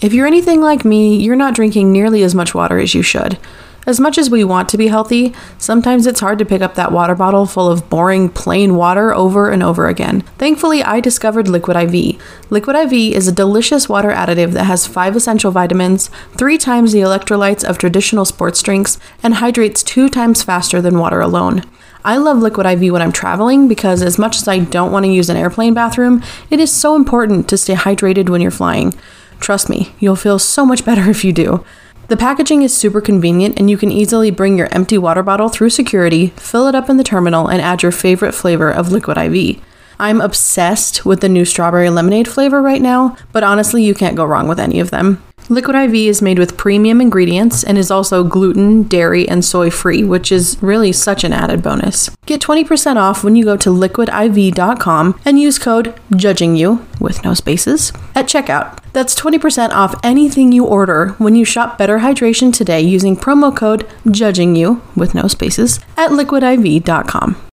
If you're anything like me, you're not drinking nearly as much water as you should. As much as we want to be healthy, sometimes it's hard to pick up that water bottle full of boring, plain water over and over again. Thankfully, I discovered Liquid IV. Liquid IV is a delicious water additive that has five essential vitamins, three times the electrolytes of traditional sports drinks, and hydrates two times faster than water alone. I love Liquid IV when I'm traveling because, as much as I don't want to use an airplane bathroom, it is so important to stay hydrated when you're flying. Trust me, you'll feel so much better if you do. The packaging is super convenient, and you can easily bring your empty water bottle through security, fill it up in the terminal, and add your favorite flavor of Liquid IV. I'm obsessed with the new strawberry lemonade flavor right now, but honestly, you can't go wrong with any of them. Liquid IV is made with premium ingredients and is also gluten, dairy, and soy free, which is really such an added bonus. Get 20% off when you go to liquidiv.com and use code JUDGINGYOU with no spaces at checkout. That's 20% off anything you order when you shop Better Hydration today using promo code JUDGINGYOU with no spaces at liquidiv.com.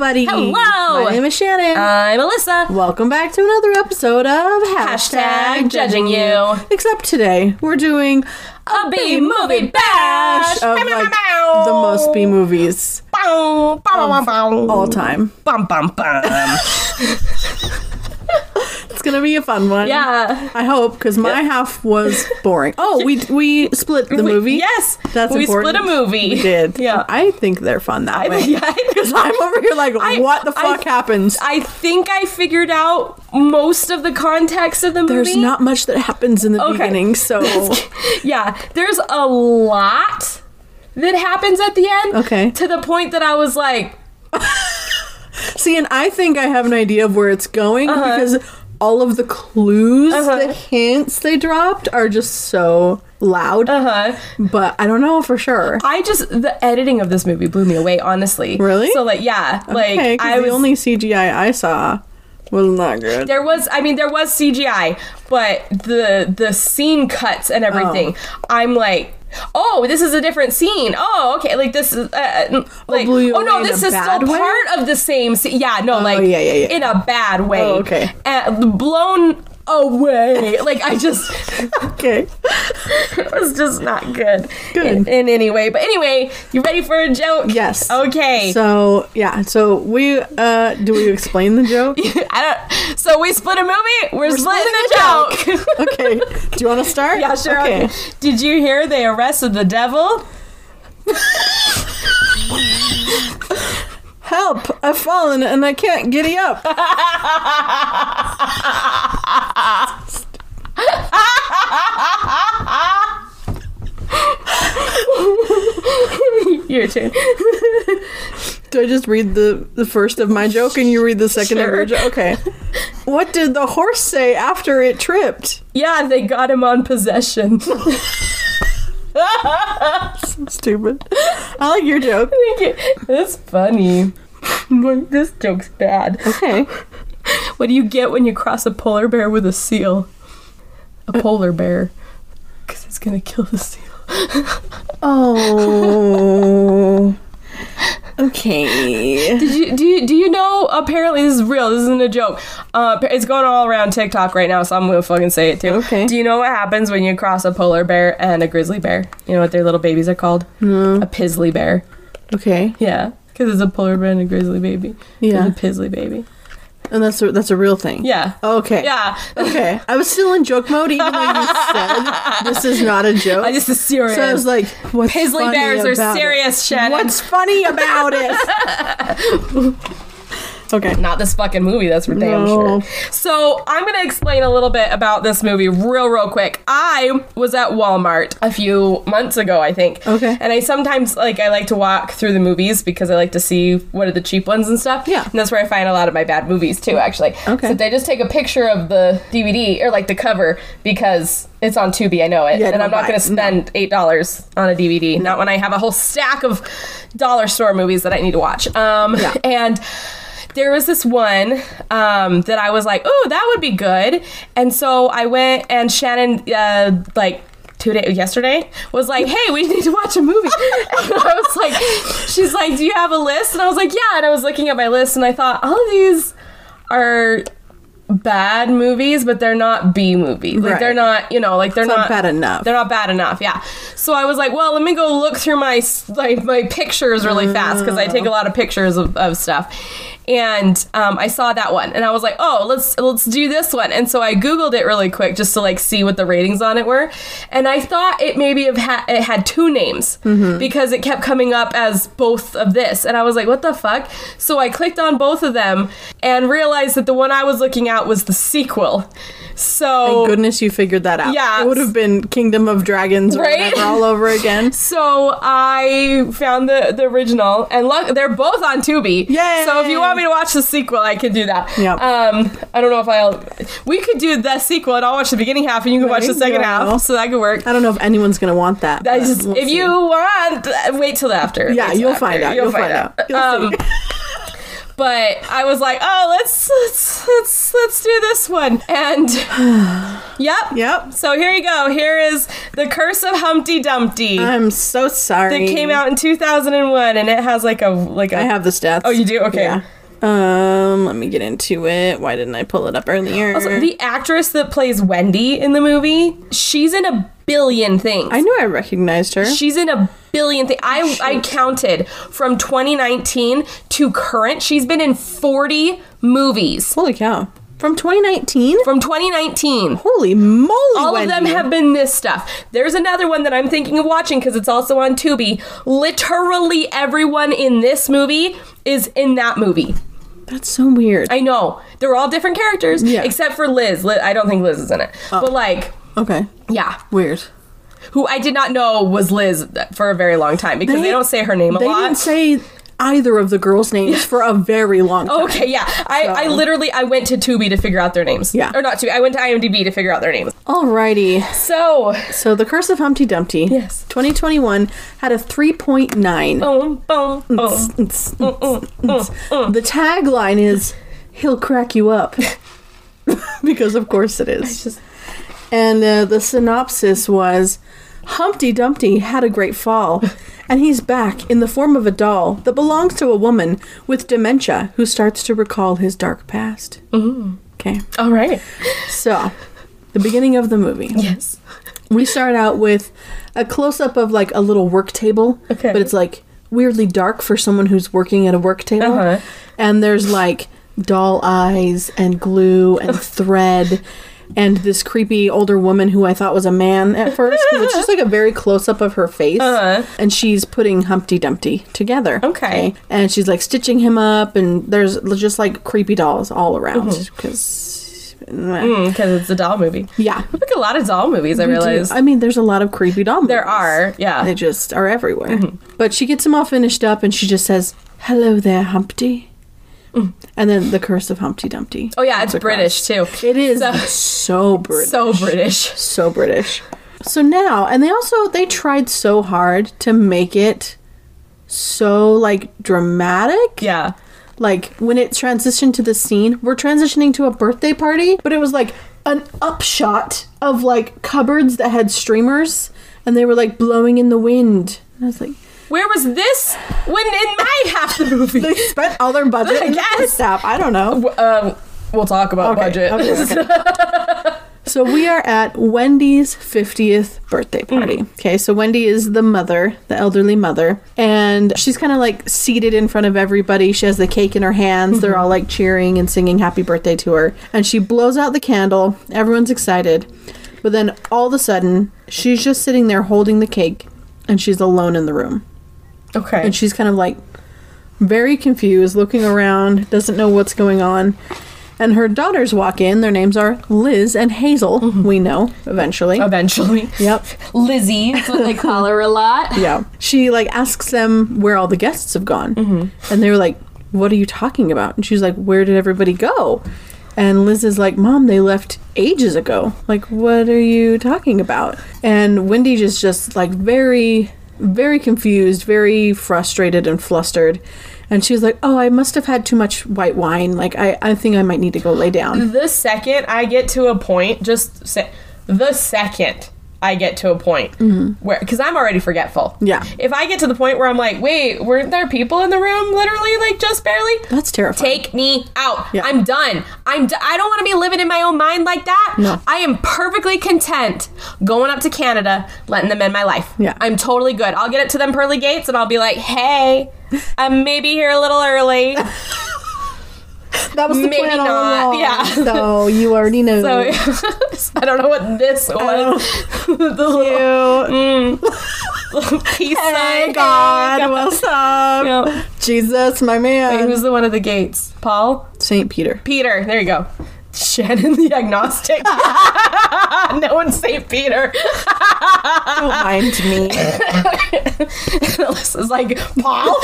everybody. Hello. My name is Shannon. I'm Alyssa. Welcome back to another episode of Hashtag Judging You. Except today, we're doing A B movie bash of like the most B movies Bow, bow, bow, bow. all time. Bum, bum, bum. It's gonna be a fun one. yeah. I hope because my half was boring. Oh, we we split the We- movie. yes. that's we important. split a movie. We did. Yeah. I think they're fun that I, way. yeah, Because I'm over here like, I- what the I- fuck happens? I think I figured out most of the context of the movie. There's not much that happens in the Okay. beginning, so yeah, there's a lot that happens at the end. Okay. To the point that I was like, see, and I think I have an idea of where it's going Uh-huh. because all of the clues, the hints they dropped are just so loud. uh huh. But I don't know for sure. I just the editing of this movie blew me away, honestly. Really? So like, yeah, like okay, 'cause I the was only CGI I saw was not good. there was I mean there was CGI, but the the scene cuts and everything. Oh. I'm like. Oh, this is a different scene. Oh, okay. Like this is uh, like. blew you oh no, this is still way? part of the same. scene. yeah, no, like yeah, yeah, yeah. in a bad way. Oh, okay. And blown away. like I just, okay. it was just not good. Good. In, in any way. But anyway, you ready for a joke? Yes. Okay. So yeah, so we uh do we explain the joke? I don't. So we split a movie. We're, splitting, splitting the joke. okay. Do you want to start? yeah, sure. Okay. Okay. Did you hear they arrested the devil? Help! I've fallen and I can't giddy up. Your turn. Do I just read the the first of my joke and you read the second of your Sure. joke? Okay. What did the horse say after it tripped? Yeah, they got him on possession. Stupid. I like your joke. Thank you. That's funny. But this joke's bad. Okay. What do you get when you cross a polar bear with a seal? A polar bear. Because it's gonna kill the seal. Oh. Okay. Did you do you do you know? Apparently, this is real. This isn't a joke. Uh, it's going all around TikTok right now, so I'm gonna fucking say it too. Okay. Do you know what happens when you cross a polar bear and a grizzly bear? You know what their little babies are called? A pizzly bear. Okay. Yeah, because it's a polar bear and a grizzly baby. Yeah. It's a pizzly baby. And that's a, that's a real thing. Yeah. Okay. Yeah. Okay. I was still in joke mode even though you said this is not a joke. I just is serious. so I was like, what's Pizzly funny bears are about it? serious, Shannon. What's funny about it? okay. Not this fucking movie, that's for damn No. sure. So, I'm gonna explain a little bit about this movie real, real quick. I was at Walmart a few months ago, I think. Okay. And I sometimes, like, I like to walk through the movies because I like to see what are the cheap ones and stuff. Yeah. And that's where I find a lot of my bad movies, too, actually. Okay. So, they just take a picture of the DVD, or like the cover, because it's on Tubi, I know it. Yeah, and don't I'm not gonna it. spend $8 on a DVD. Not when I have a whole stack of dollar store movies that I need to watch. Um, Yeah. And there was this one um, that I was like, oh, that would be good. And so I went and Shannon, uh, like, two days yesterday was like hey we need to watch a movie. And i was like she's like do you have a list? And i was like yeah. And i was looking at my list and i thought all of these are bad movies but they're not b movies like Right. they're not you know like they're not not bad enough. they're not bad enough. Yeah. So i was like well let me go look through my like my pictures really fast because i take a lot of pictures of, of stuff and um, i saw that one and i was like oh let's let's do this one. And so i googled it really quick just to like see what the ratings on it were. And i thought it maybe have had it had two names because it kept coming up as both of this. And i was like what the fuck? So i clicked on both of them and realized that the one i was looking at was the sequel so Thank goodness you figured that out. Yeah. It would have been Kingdom of Dragons Right? all over again. So I found the the original, and look, they're both on Tubi. Yay! So if you want me to watch the sequel, I can do that. Yep. Um, I don't know if I'll. We could do the sequel, and I'll watch the beginning half, and you can watch the second yeah. half. So that could work. I don't know if anyone's gonna want that. Just, we'll if see. you want, wait till after. Yeah, Wait till you'll after. find out. You'll, find, out. You'll Um. but I was like, oh, let's let's let's let's do this one, and yep, Yep. So here you go. Here is the Curse of Humpty Dumpty. I'm so sorry. that came out in 2001 and it has like a like a I have the stats. Oh, you do? Okay. Yeah. Um, let me get into it. Why didn't I pull it up earlier? Also, the actress that plays Wendy in the movie, she's in a billion things. I knew I recognized her. She's in a billion things. I I counted from 2019 to current. She's been in 40 movies Holy cow! From 2019. from 2019. Holy moly! All of them have been this stuff. There's another one that I'm thinking of watching because it's also on Tubi. Literally everyone in this movie is in that movie. That's so weird. I know they're all different characters, Yeah. except for Liz. Li- I don't think Liz is in it, oh. but like, okay. yeah, Weird. who I did not know was Liz for a very long time because they, They- don't say her name a They lot. They didn't say either of the girls' names for a very long time. Okay, yeah. I, I literally I went to Tubi to figure out their names. Yeah. Or not Tubi. I went to IMDb to figure out their names. Alrighty. So So, The Curse of Humpty Dumpty. Yes. 2021 had a 3.9. boom, boom, boom. Mm, mm, mm, the tagline is "He'll crack you up," because of course it is. And uh, the synopsis was Humpty Dumpty had a great fall, and he's back in the form of a doll that belongs to a woman with dementia who starts to recall his dark past. Okay, All right. so the beginning of the movie. Yes. We start out with a close up of like a little work table, Okay. but it's like weirdly dark for someone who's working at a work table. Uh-huh. And there's like doll eyes and glue and thread and this creepy older woman who I thought was a man at first. it's just like a very close up of her face. Uh-huh. And she's putting Humpty Dumpty together. Okay. And she's like stitching him up, and there's just like creepy dolls all around. Because. Because it's a doll movie. Yeah. We like a lot of doll movies, I We do. realize. I mean, there's a lot of creepy doll Movies. There are, yeah. They just are everywhere. Mm-hmm. But she gets them all finished up and she just says, Hello there, Humpty. And then the curse of Humpty Dumpty. Oh yeah, it's British too. It is So- so, British. So British. So British. So now, and they also, they tried so hard to make it so, like, dramatic. Yeah. Like, when it transitioned to the scene, we're transitioning to a birthday party, but it was like an upshot of, like, cupboards that had streamers, and they were, like, blowing in the wind. And I was like, Where was this when in my half the movie? they spent all their budget I guess. half. I don't know. um, we'll talk about Okay, budget. okay, okay. so we are at Wendy's 50th birthday party. Okay, so Wendy is the mother, the elderly mother, and she's kind of like seated in front of everybody. She has the cake in her hands. They're all like cheering and singing happy birthday to her. And she blows out the candle. Everyone's excited. But then all of a sudden, she's just sitting there holding the cake and she's alone in the room. Okay. And she's kind of like very confused, looking around, doesn't know what's going on. And her daughters walk in. Their names are Liz and Hazel. Mm-hmm. We know eventually. Eventually. Yep. Lizzie, that's what they call her a lot. Yeah. She like asks them where all the guests have gone. Mm-hmm. And they were like, What are you talking about? And she's like, Where did everybody go? And Liz is like, Mom, they left ages ago. Like, what are you talking about? And Wendy just just like very very confused, very frustrated and flustered. And she was like, "Oh, I must have had too much white wine. Like, I, I think I might need to go lay down." The second I get to a point, just say, the second I get to a point where, because I'm already forgetful. Mm-hmm. Yeah. If I get to the point where I'm like, wait, weren't there people in the room literally, like just barely? That's terrifying. Take me out. Yeah. I'm done. I'm. D- I don't want to be living in my own mind like that. No. I am perfectly content going up to Canada, letting them in my life. Yeah. I'm totally good. I'll get it to them pearly gates, and I'll be like, hey, I'm maybe here a little early. that was the maybe plan all not. along. Yeah. So you already know. So I don't know what this oh. was. the mm, little peace Hey sign. God, what's up? Jesus, my Wait, man. who's the one at the gates? Paul? Saint Peter. Peter. There you go. Shannon the agnostic. no one's St. Peter. Don't mind me. Alyssa's like, Paul?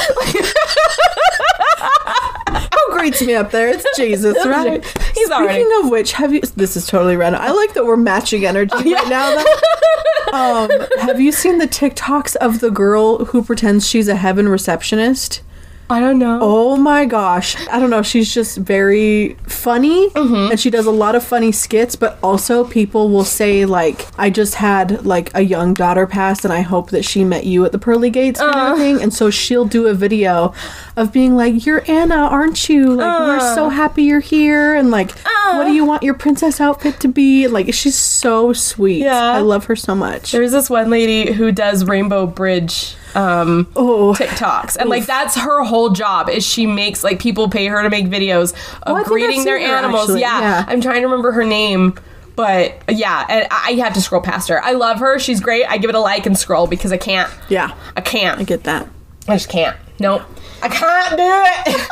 Greets me up there? It's Jesus, right? He's Speaking already. of which, have you? This is totally random. I like that we're matching energy right now. Though. um, have you seen the TikToks of the girl who pretends she's a heaven receptionist? I don't know. Oh my gosh. I don't know. She's just very funny Mm-hmm. and she does a lot of funny skits, but also people will say, like, I just had like a young daughter pass and I hope that she met you at the pearly gates kind Uh. of thing. And so she'll do a video of being like, You're Anna, aren't you? Like, we're Uh. so happy you're here. And like, what do you want your princess outfit to be? Like, she's so sweet. Yeah. I love her so much. There's this one lady who does Rainbow Bridge um, oh, TikToks, and like that's her whole job. Is she makes like people pay her to make videos Oh, of think greeting their her, animals. Yeah. Yeah. I'm trying to remember her name. But yeah, and I I have to scroll past her. I love her. She's great. I give it a like and scroll because I can't. yeah. I can't. I get that. I just can't. Nope. I can't do it.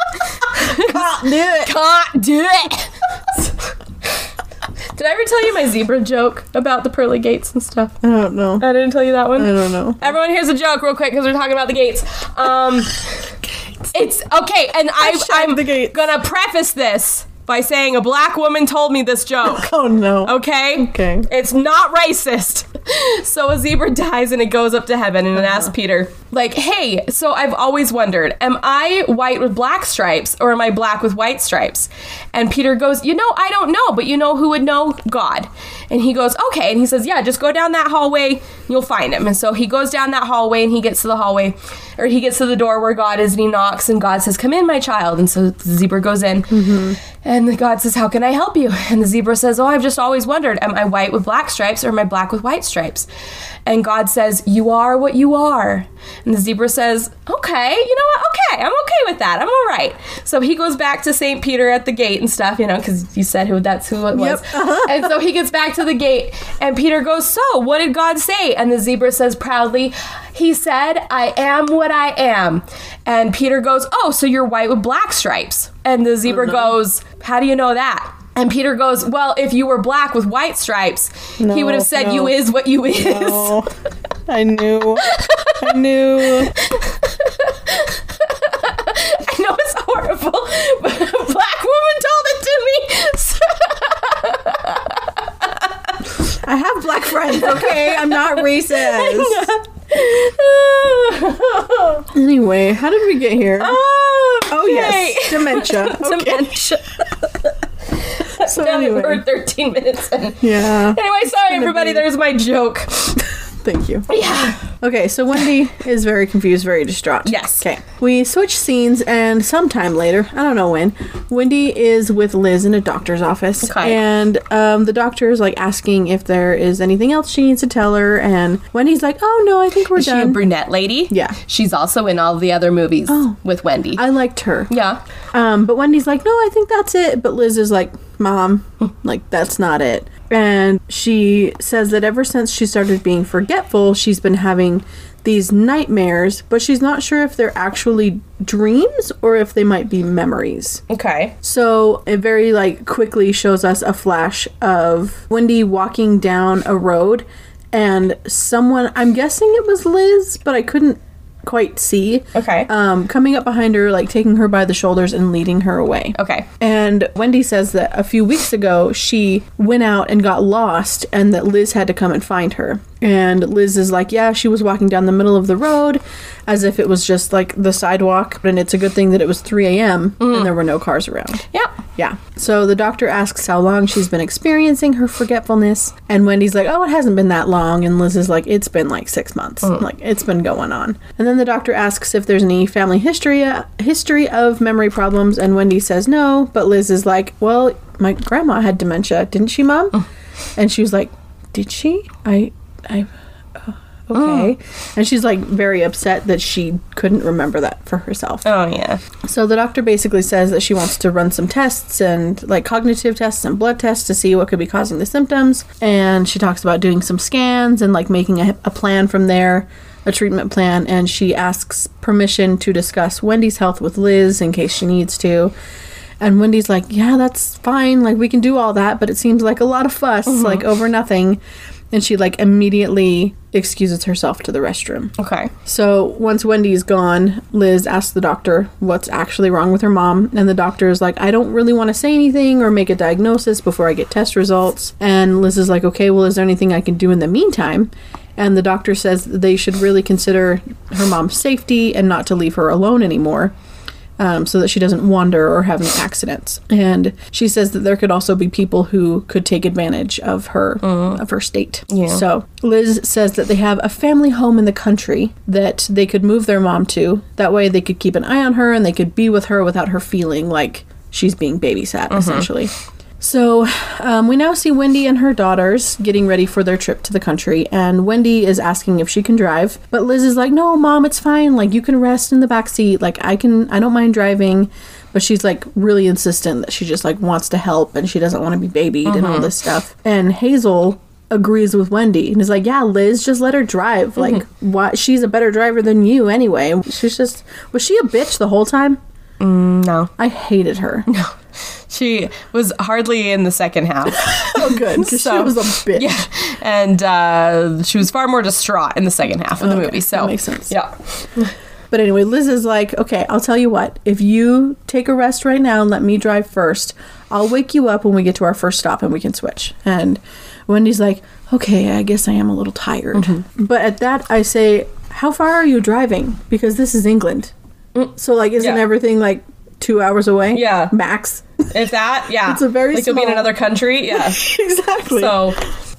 Can't do it. can't do it. Did I ever tell you my zebra joke about the pearly gates and stuff? I don't know. I didn't tell you that one. I don't know. Everyone, here's a joke, real quick, because we're talking about the gates. Um, it's okay, and I, I'm the gates. gonna preface this by saying a black woman told me this joke. Oh no. Okay. Okay. It's not racist. So a zebra dies and it goes up to heaven and it asks Peter, like, hey, so I've always wondered, am I white with black stripes or am I black with white stripes? And Peter goes, you know, I don't know, but you know who would know? God. And he goes, okay. And he says, yeah, just go down that hallway, you'll find him. And so he goes down that hallway and he gets to the hallway, or he gets to the door where God is and he knocks and God says, come in, my child. And so the zebra goes in. Mm-hmm. And God says, How can I help you? And the zebra says, Oh, I've just always wondered, am I white with black stripes or am I black with white stripes? And God says, You are what you are. And the zebra says, Okay, you know what? Okay, I'm okay with that. I'm all right. So he goes back to St. Peter at the gate and stuff, you know, because you said who that's who it was. Yep. Uh-huh. and so he gets back to the gate, and Peter goes, So, what did God say? And the zebra says proudly, He said, I am what I am. And Peter goes, Oh, so you're white with black stripes. And the zebra oh, goes, How do you know that? And Peter goes, Well, if you were black with white stripes, he would have said, no. You is what you is. Oh, I knew. I knew. I know it's horrible, but a black woman told it to me. So- I have black friends, okay? I'm not racist. Anyway, how did we get here? Ah, oh, yes. Dementia. Okay. Dementia. So Now anyway. we're 13 minutes in. Yeah. Anyway, sorry everybody, be- there's my joke. Thank you. Yeah. Okay, so Wendy is very confused, very distraught. Yes. Okay. We switch scenes, and sometime later, I don't know when, Wendy is with Liz in a doctor's office. Okay. And um, the doctor is like asking if there is anything else she needs to tell her, and Wendy's like, oh no, I think we're Is she a brunette lady? Yeah. She's also in all the other movies with Wendy. I liked her. yeah. Um, but Wendy's like, no, I think that's it. But Liz is like, Mom, like, that's not it. And she says that ever since she started being forgetful, she's been having these nightmares, but she's not sure if they're actually dreams or if they might be memories. Okay. So it very like quickly shows us a flash of Wendy walking down a road and someone I'm guessing it was Liz, but I couldn't quite see. Okay. Um coming up behind her, like taking her by the shoulders and leading her away. Okay. And Wendy says that a few weeks ago she went out and got lost and that Liz had to come and find her. And Liz is like, yeah, she was walking down the middle of the road as if it was just like the sidewalk. And it's a good thing that it was 3 a.m. and there were no cars around. Yeah. Yeah. So the doctor asks how long she's been experiencing her forgetfulness. And Wendy's like, oh, it hasn't been that long. And Liz is like, it's been like six months. Like, it's been going on. And then the doctor asks if there's any family history, uh, history of memory problems. And Wendy says no. But Liz is like, well, my grandma had dementia, didn't she, mom? And she was like, did she? I, I, uh, okay. And she's like very upset that she couldn't remember that for herself. Oh yeah. So the doctor basically says that she wants to run some tests and like cognitive tests and blood tests to see what could be causing the symptoms. And she talks about doing some scans and like making a, a plan from there, a treatment plan. And she asks permission to discuss Wendy's health with Liz in case she needs to. And Wendy's like, yeah, that's fine. Like we can do all that, but it seems like a lot of fuss, like over nothing. And she like immediately excuses herself to the restroom. Okay. So once Wendy's gone, Liz asks the doctor what's actually wrong with her mom, and the doctor is like, I don't really want to say anything or make a diagnosis before I get test results. And Liz is like, Okay, well, is there anything I can do in the meantime? And the doctor says they should really consider her mom's safety and not to leave her alone anymore. Um, so that she doesn't wander or have any accidents. And she says that there could also be people who could take advantage of her of her state. Yeah. So Liz says that they have a family home in the country that they could move their mom to. That way they could keep an eye on her and they could be with her without her feeling like she's being babysat, essentially. So um, we now see Wendy and her daughters getting ready for their trip to the country, and Wendy is asking if she can drive, but Liz is like, "No, mom, it's fine. Like you can rest in the back seat. Like I can. I don't mind driving." But she's like really insistent that she just like wants to help and she doesn't want to be babied and all mm-hmm. this stuff. And Hazel agrees with Wendy and is like, "Yeah, Liz, just let her drive. Mm-hmm. Like, why? She's a better driver than you anyway. She's just was she a bitch the whole time? Mm, no. I hated her. She was hardly in the second half. Oh, good, 'cause she So- was a bitch. yeah. And uh, she was far more distraught in the second half of the Okay, movie. So that makes sense. Yeah. But anyway, Liz is like, okay, I'll tell you what. If you take a rest right now and let me drive first, I'll wake you up when we get to our first stop and we can switch. And Wendy's like, okay, I guess I am a little tired. Mm-hmm. But at that, I say, how far are you driving? Because this is England. So, like, isn't Mm. Yeah. everything like two hours away? Yeah. Max. If that, yeah. It's a very like you'll be in another country. Yeah. exactly. So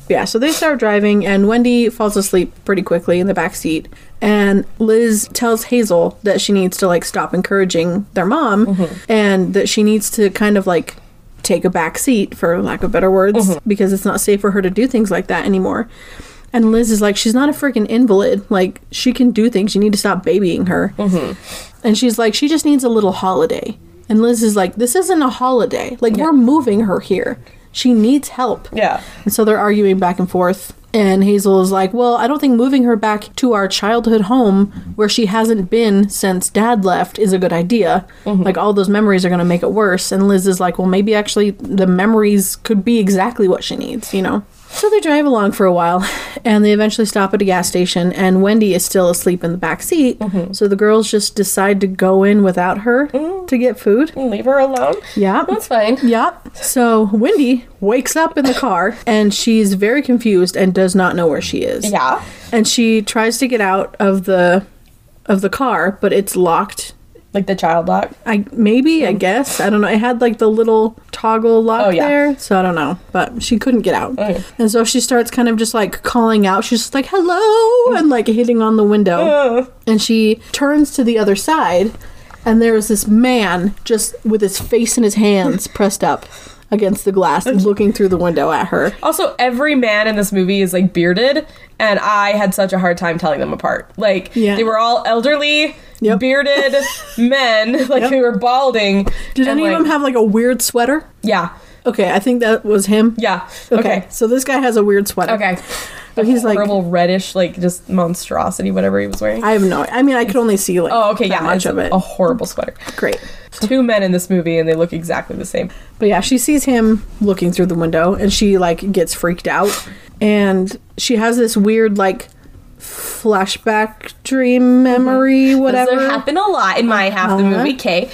Yeah, so they start driving, and Wendy falls asleep pretty quickly in the back seat. And Liz tells Hazel that she needs to like stop encouraging their mom, mm-hmm. and that she needs to kind of like take a back seat, for lack of better words, mm-hmm. because it's not safe for her to do things like that anymore. And Liz is like, she's not a freaking invalid. Like, she can do things. You need to stop babying her. Mm-hmm. And she's like, she just needs a little holiday. And Liz is like, this isn't a holiday. Like, we're moving her here. She needs help. yeah. And so they're arguing back and forth. And Hazel is like, Well, I don't think moving her back to our childhood home where she hasn't been since dad left is a good idea. Mm-hmm. Like, all those memories are going to make it worse. And Liz is like, Well, maybe actually the memories could be exactly what she needs, you know? So they drive along for a while and they eventually stop at a gas station. And Wendy is still asleep in the back seat. Mm-hmm. So the girls just decide to go in without her mm. to get food. Leave her alone. Yeah. That's fine. Yep. So Wendy wakes up in the car and she's very confused and does not know where she is. Yeah. And she tries to get out of the of the car, but it's locked. Like the child lock. I maybe, I guess. I don't know. It had like the little toggle lock Oh, yeah. there, so I don't know. But she couldn't get out. Okay. And so she starts kind of just like calling out. She's just like, "Hello!" and like hitting on the window. Uh, And she turns to the other side, and there is this man just with his face in his hands pressed up against the glass, looking through the window at her. Also, every man in this movie is like bearded, and I had such a hard time telling them apart. Like Yeah. they were all elderly, Yep. bearded men, like Yep. they were balding. Did any of them have like a weird sweater? Yeah, Okay, I think that was him. yeah. Okay, Okay, so this guy has a weird sweater. okay. But he's like, Horrible reddish, like just monstrosity, whatever he was wearing. I have no. I mean, I could only see like. oh, okay, that yeah, much of it. A horrible sweater. Great. Two men in this movie, and they look exactly the same. But yeah, she sees him looking through the window and she like gets freaked out and she has this weird like flashback dream memory Does whatever there happen a lot in my half the Uh-huh. movie? Kay.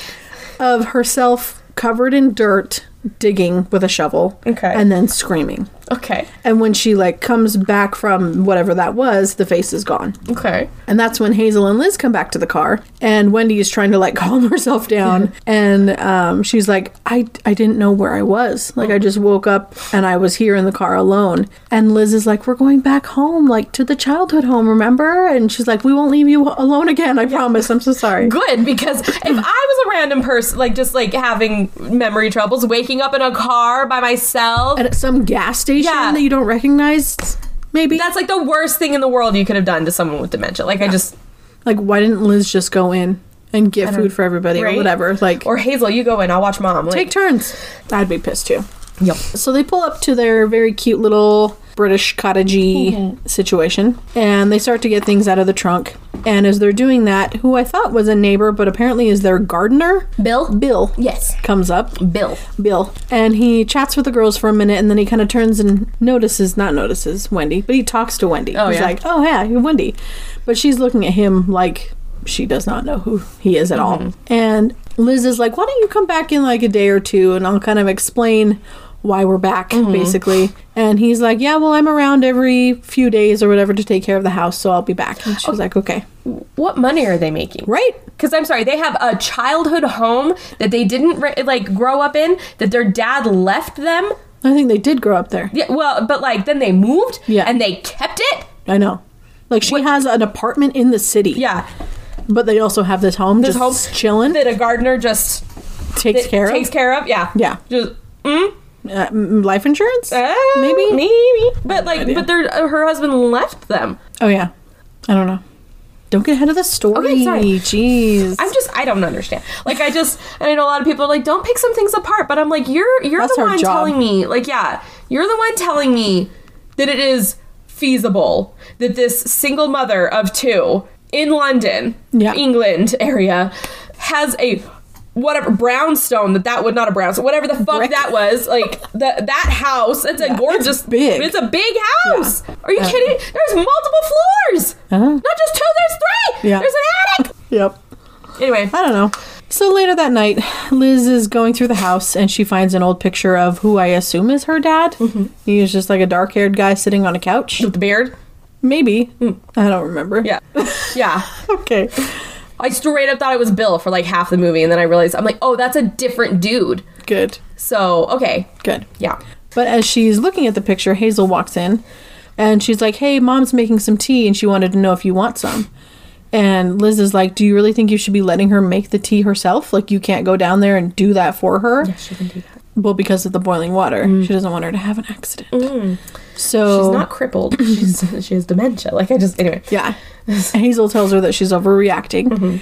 of herself covered in dirt digging with a shovel Okay. and then screaming. Okay. And when she like comes back from whatever that was, the face is gone. Okay. And that's when Hazel and Liz come back to the car, and Wendy is trying to like calm herself down, and um, she's like, "I I didn't know where I was. Like I just woke up and I was here in the car alone." And Liz is like, "We're going back home, like to the childhood home, remember?" And she's like, "We won't leave you alone again. I promise. I'm so sorry." Good because if I was a random person, like just like having memory troubles, waking up in a car by myself, and At some gas station Yeah. that you don't recognize, maybe. that's like the worst thing in the world you could have done to someone with dementia. Like I just like, why didn't Liz just go in and get food for everybody Right? or whatever? Like, or Hazel, you go in, I'll watch mom. Like, take turns. I'd be pissed too. Yep. So they pull up to their very cute little British cottagey situation and they start to get things out of the trunk. And as they're doing that, who I thought was a neighbor, but apparently is their gardener, Bill. Bill, Yes. comes up. Bill. Bill. And he chats with the girls for a minute and then he kind of turns and notices, not notices Wendy, but he talks to Wendy. Oh, He's yeah. like, oh, yeah, you're Wendy. But she's looking at him like she does not know who he is at Mm-hmm. all. And Liz is like, why don't you come back in like a day or two and I'll kind of explain why we're back, Mm-hmm. basically. And he's like, yeah, well, I'm around every few days or whatever to take care of the house, so I'll be back. And she's like, okay. What money are they making? Right? Because I'm sorry, they have a childhood home that they didn't like grow up in that their dad left them. I think they did grow up there. Yeah, well, but like then they moved. Yeah. And they kept it. I know. Like she has an apartment in the city. Yeah. But they also have this home This just home chilling. that a gardener just takes care takes of. care of. Yeah. Yeah. Just mm, Uh, life insurance? uh, Maybe? maybe. But like, but their uh, her husband left them. Oh yeah. I don't know. Don't get ahead of the story. Okay, sorry. Jeez. I'm just I don't understand. Like I just and I know a lot of people are like don't pick some things apart, but I'm like you're you're That's the one job. telling me like yeah you're the one telling me that it is feasible that this single mother of two in London, Yeah. England area has a whatever brownstone that that would not a brownstone whatever the fuck Brick. that was like that that house it's a gorgeous it's big. it's a big house are you Yeah. kidding there's multiple floors Uh-huh. not just two there's three Yeah. there's an attic Yep. anyway I don't know. So later that night, Liz is going through the house and she finds an old picture of who I assume is her dad. Mm-hmm. He was just like a dark haired guy sitting on a couch. with the beard Maybe. I don't remember. Yeah. Yeah. Okay. I straight up thought it was Bill for like half the movie, and then I realized I'm like, oh, that's a different dude. Good. So, okay. Good. Yeah. But as she's looking at the picture, Hazel walks in and she's like, Hey, mom's making some tea and she wanted to know if you want some. And Liz is like, Do you really think you should be letting her make the tea herself? Like, you can't go down there and do that for her? She can do that. Well, because of the boiling water. She doesn't want her to have an accident. So, She's not crippled. She's she has dementia. Like I just anyway. yeah. Hazel tells her that she's overreacting. Mm-hmm.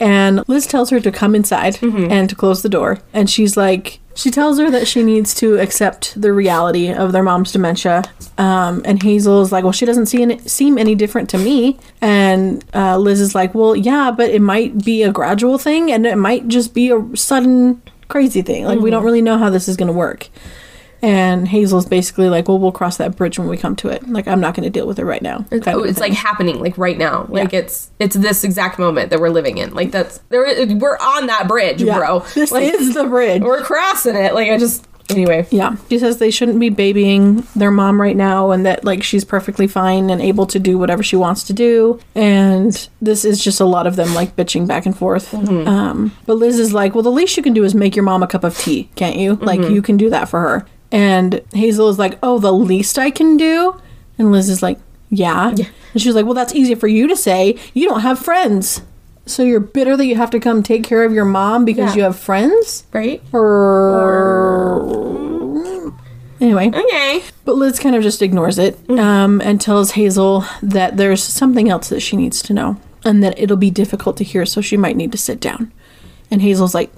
And Liz tells her to come inside and to close the door. And she's like, she tells her that she needs to accept the reality of their mom's dementia. Um, and Hazel is like, well, she doesn't see any, seem any different to me. And uh, Liz is like, well, yeah, but it might be a gradual thing and it might just be a sudden crazy thing. Like, Mm-hmm. we don't really know how this is going to work. And Hazel's basically like, well, we'll cross that bridge when we come to it. Like, I'm not going to deal with it right now. It's, oh, it's like happening like right now. Like Yeah. it's it's this exact moment that we're living in. Like that's there. We're on that bridge, Yeah. bro. This like, is the bridge. we're crossing it. Like I just anyway. Yeah. She says they shouldn't be babying their mom right now and that like she's perfectly fine and able to do whatever she wants to do. And this is just a lot of them like bitching back and forth. Um, but Liz is like, well, the least you can do is make your mom a cup of tea, can't you? Like you can do that for her. And Hazel is like, oh, the least I can do? And Liz is like, yeah. And she's like, well, that's easy for you to say. You don't have friends. So you're bitter that you have to come take care of your mom because Yeah. you have friends? Right. Or anyway, Okay. but Liz kind of just ignores it um, and tells Hazel that there's something else that she needs to know and that it'll be difficult to hear, so she might need to sit down. And Hazel's like,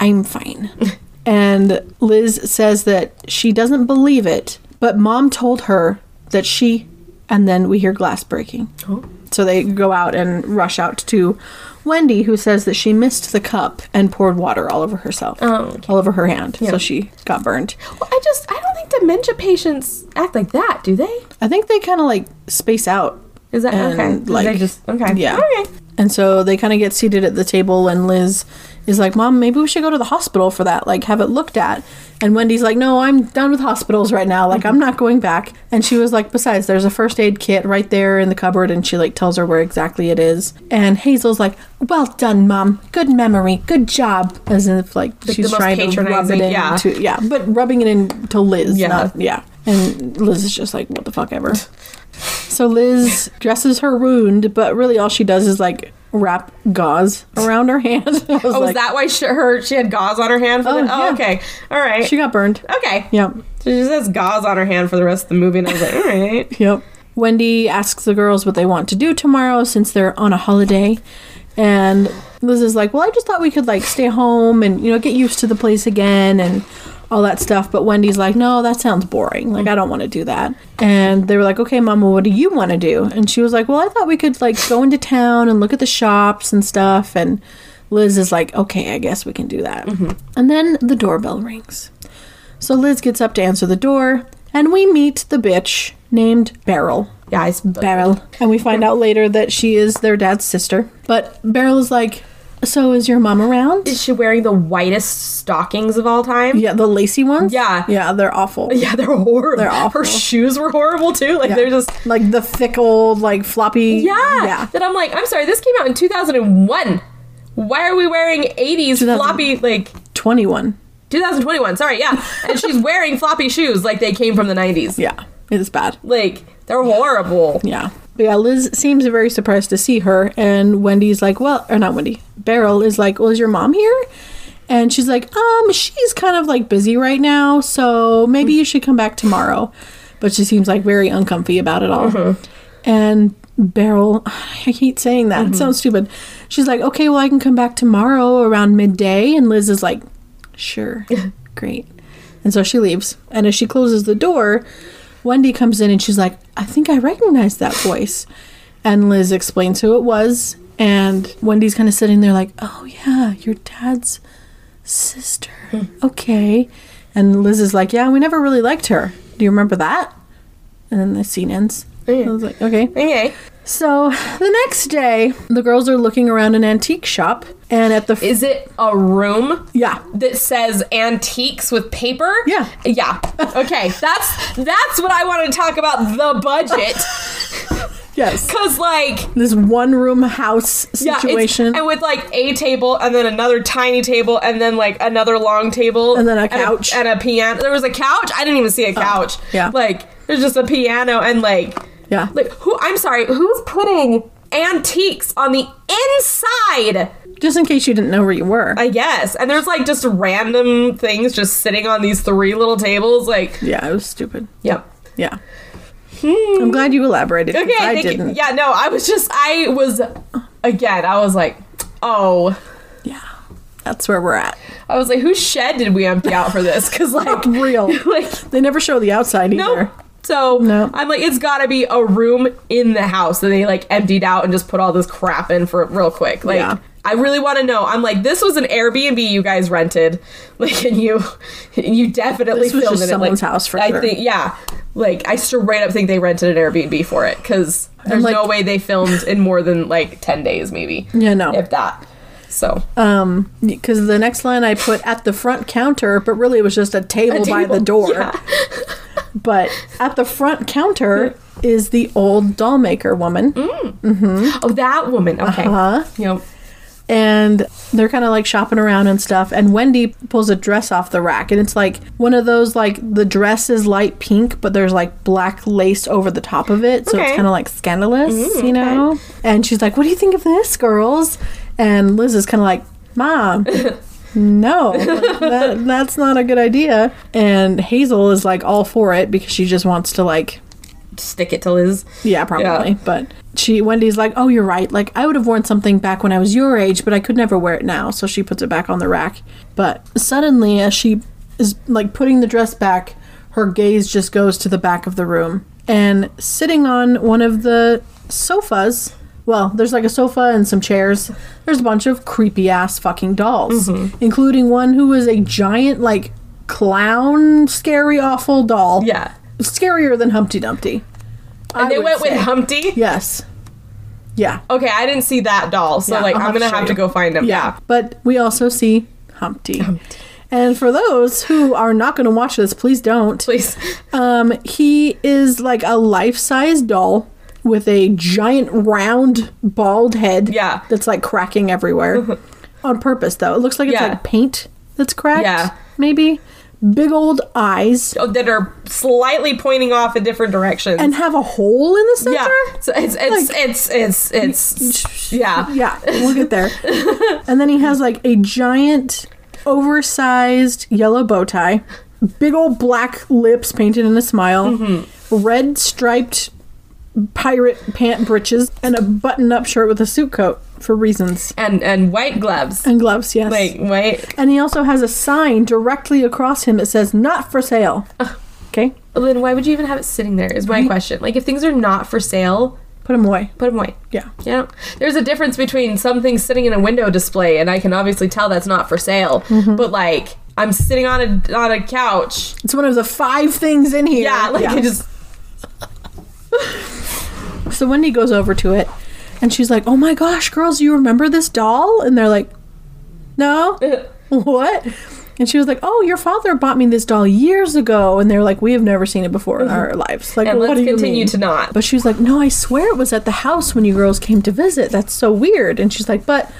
"I'm fine." and Liz says that she doesn't believe it, but Mom told her that she. And then we hear glass breaking. Oh. So they go out and rush out to Wendy, who says that she missed the cup and poured water all over herself, Oh, okay. all over her hand. Yeah. So she got burned. Well, I just I don't think dementia patients act like that, do they? I think they kind of like space out. Is that And, okay? like, they just okay. yeah. Okay. And so they kind of get seated at the table, and Liz is like, Mom, maybe we should go to the hospital for that, like have it looked at. And Wendy's like, No, I'm done with hospitals right now. Like, I'm not going back. And she was like, Besides, there's a first aid kit right there in the cupboard. And she like tells her where exactly it is. And Hazel's like, Well done, Mom. Good memory. Good job. As if like, she's trying to rub it in. yeah. To, yeah, but rubbing it in to Liz. Yeah. Not, yeah. And Liz is just like, What the fuck ever. So Liz dresses her wound, but really all she does is like wrap gauze around her hand. Was Oh, was like, that why she, her she had gauze on her hand? For Oh, the, oh yeah. okay, all right, she got burned. okay. Yep. So she just has gauze on her hand for the rest of the movie, and I was like, all right. Yep. Wendy asks the girls what they want to do tomorrow since they're on a holiday. And Liz is like, Well, I just thought we could like stay home and, you know, get used to the place again and all that stuff. But Wendy's like, No, that sounds boring. Like, I don't want to do that. And they were like, Okay, Mama, what do you want to do? And she was like, Well, I thought we could like go into town and look at the shops and stuff. And Liz is like, Okay, I guess we can do that. And then the doorbell rings. So Liz gets up to answer the door, and we meet the bitch named Beryl. Yeah, it's Beryl. And we find out later that she is their dad's sister. But Beryl is like, So is your mom around? Is she wearing the whitest stockings of all time? Yeah, the lacy ones? Yeah. Yeah, they're awful. Yeah, they're horrible. They're awful. Her shoes were horrible too. Like Yeah. they're just like the thick old, like floppy. yeah. Yeah. That I'm like, I'm sorry, this came out in 2001. Why are we wearing 80s floppy like 21. 2021? Sorry, yeah. And she's wearing floppy shoes like they came from the 90s. Yeah, it's bad. Like they're horrible. Yeah. But yeah, Liz seems very surprised to see her, and Wendy's like, well, or not Wendy, Beryl is like, well, is your mom here? And she's like, um, she's kind of like busy right now, so maybe you should come back tomorrow. But she seems like very uncomfy about it all. And Beryl, I hate saying that, it sounds stupid. She's like, okay, well, I can come back tomorrow around midday. And Liz is like, sure, great. And so she leaves. And as she closes the door, Wendy comes in and she's like, I think I recognize that voice. And Liz explains who it was. And Wendy's kind of sitting there like, oh, yeah, your dad's sister. Hmm. Okay. And Liz is like, yeah, we never really liked her. Do you remember that? And then the scene ends. I was like, okay. Okay. So the next day, the girls are looking around an antique shop. And at the. F- Is it a room yeah. that says antiques with paper? Yeah. Yeah. Okay. That's that's what I want to talk about the budget. Yes. Cause like This one room house yeah, it's- situation. and with like a table and then another tiny table and then like another long table And then a couch. Oh, and a, piano. There was a couch. I didn't even see a oh, couch. yeah. Like there's just a piano and like yeah. like who? I'm sorry. Who's putting antiques on the inside? Just in case you didn't know where you were. I guess. And there's like just random things just sitting on these three little tables. Like, yeah, it was stupid. yep. Yeah. Hmm. I'm glad you elaborated. Okay, I didn't. you. Yeah, no, I was just, I was, again, I was like, oh. Yeah. That's where we're at. I was like, whose shed did we empty out for this? Because, like, Real. like, They never show the outside either. no. So No. I'm like, it's got to be a room in the house that they like emptied out and just put all this crap in for real quick. Like, Yeah. I really want to know. I'm like, this was an Airbnb you guys rented, like, and you, you definitely This was filmed just it. someone's like, house for I sure. think, yeah, like I straight up think they rented an Airbnb for it because there's like- no way they filmed in more than like ten days, maybe. Yeah, no. if that. So Um, because the next line I put at the front counter, but really it was just a table, by table, the door. yeah. But at the front counter is the old doll maker woman, mm. mm-hmm. oh, that woman. Okay. Uh-huh. Yep. and they're kind of like shopping around and stuff. And Wendy pulls a dress off the rack, and it's like one of those like the dress is light pink, but there's like black lace over the top of it, so Okay. it's kind of like scandalous, mm, you know. And she's like, "What do you think of this, girls?" And Liz is kind of like, "Mom." No, that, that's not a good idea. And Hazel is like all for it because she just wants to like Stick it to Liz. yeah, probably. Yeah. But she Wendy's like, "Oh, you're right. Like I would have worn something back when I was your age, but I could never wear it now." So she puts it back on the rack. But suddenly as she is like putting the dress back, her gaze just goes to the back of the room. And sitting on one of the sofas, well, there's like a sofa and some chairs. There's a bunch of creepy ass fucking dolls, including one who is a giant like clown scary awful doll. Yeah. Scarier than Humpty Dumpty. And I they went say. with Humpty. Yes. Yeah. Okay, I didn't see that doll, so Yeah, like I'll I'm have to have to go find him. Yeah. But we also see Humpty. Humpty. And for those who are not going to watch this, please don't. Please. Um, he is like a life-size doll with a giant round bald head. Yeah. That's like cracking everywhere. On purpose though. It looks like it's Yeah. like paint that's cracked. Yeah. Maybe. Big old eyes. Oh, that are slightly pointing off in different directions. And have a hole in the center. yeah. So it's it's, it's it's it's yeah. Yeah, we'll get there. and then he has like a giant, oversized yellow bow tie, big old black lips painted in a smile, Mm-hmm. red striped pirate pant breeches, and a button up shirt with a suit coat for reasons. And and white gloves. And gloves, yes. Like white. And he also has a sign directly across him that says, not for sale. Okay? Well, then why would you even have it sitting there? Is my Right. question. Like if things are not for sale, Put them away. put them away. Yeah. Yeah. There's a difference between something sitting in a window display and I can obviously tell that's not for sale. Mm-hmm. But like I'm sitting on a on a couch. It's one of the five things in here. Yeah, like I just So Wendy goes over to it and she's like, Oh my gosh, girls, you remember this doll? And they're like, No? what? And she was like, Oh, your father bought me this doll years ago. And they're like, We have never seen it before in our mm-hmm. lives. Like, and what let's do you continue mean? to not. But she was like, No, I swear it was at the house when you girls came to visit. That's so weird. And she's like, But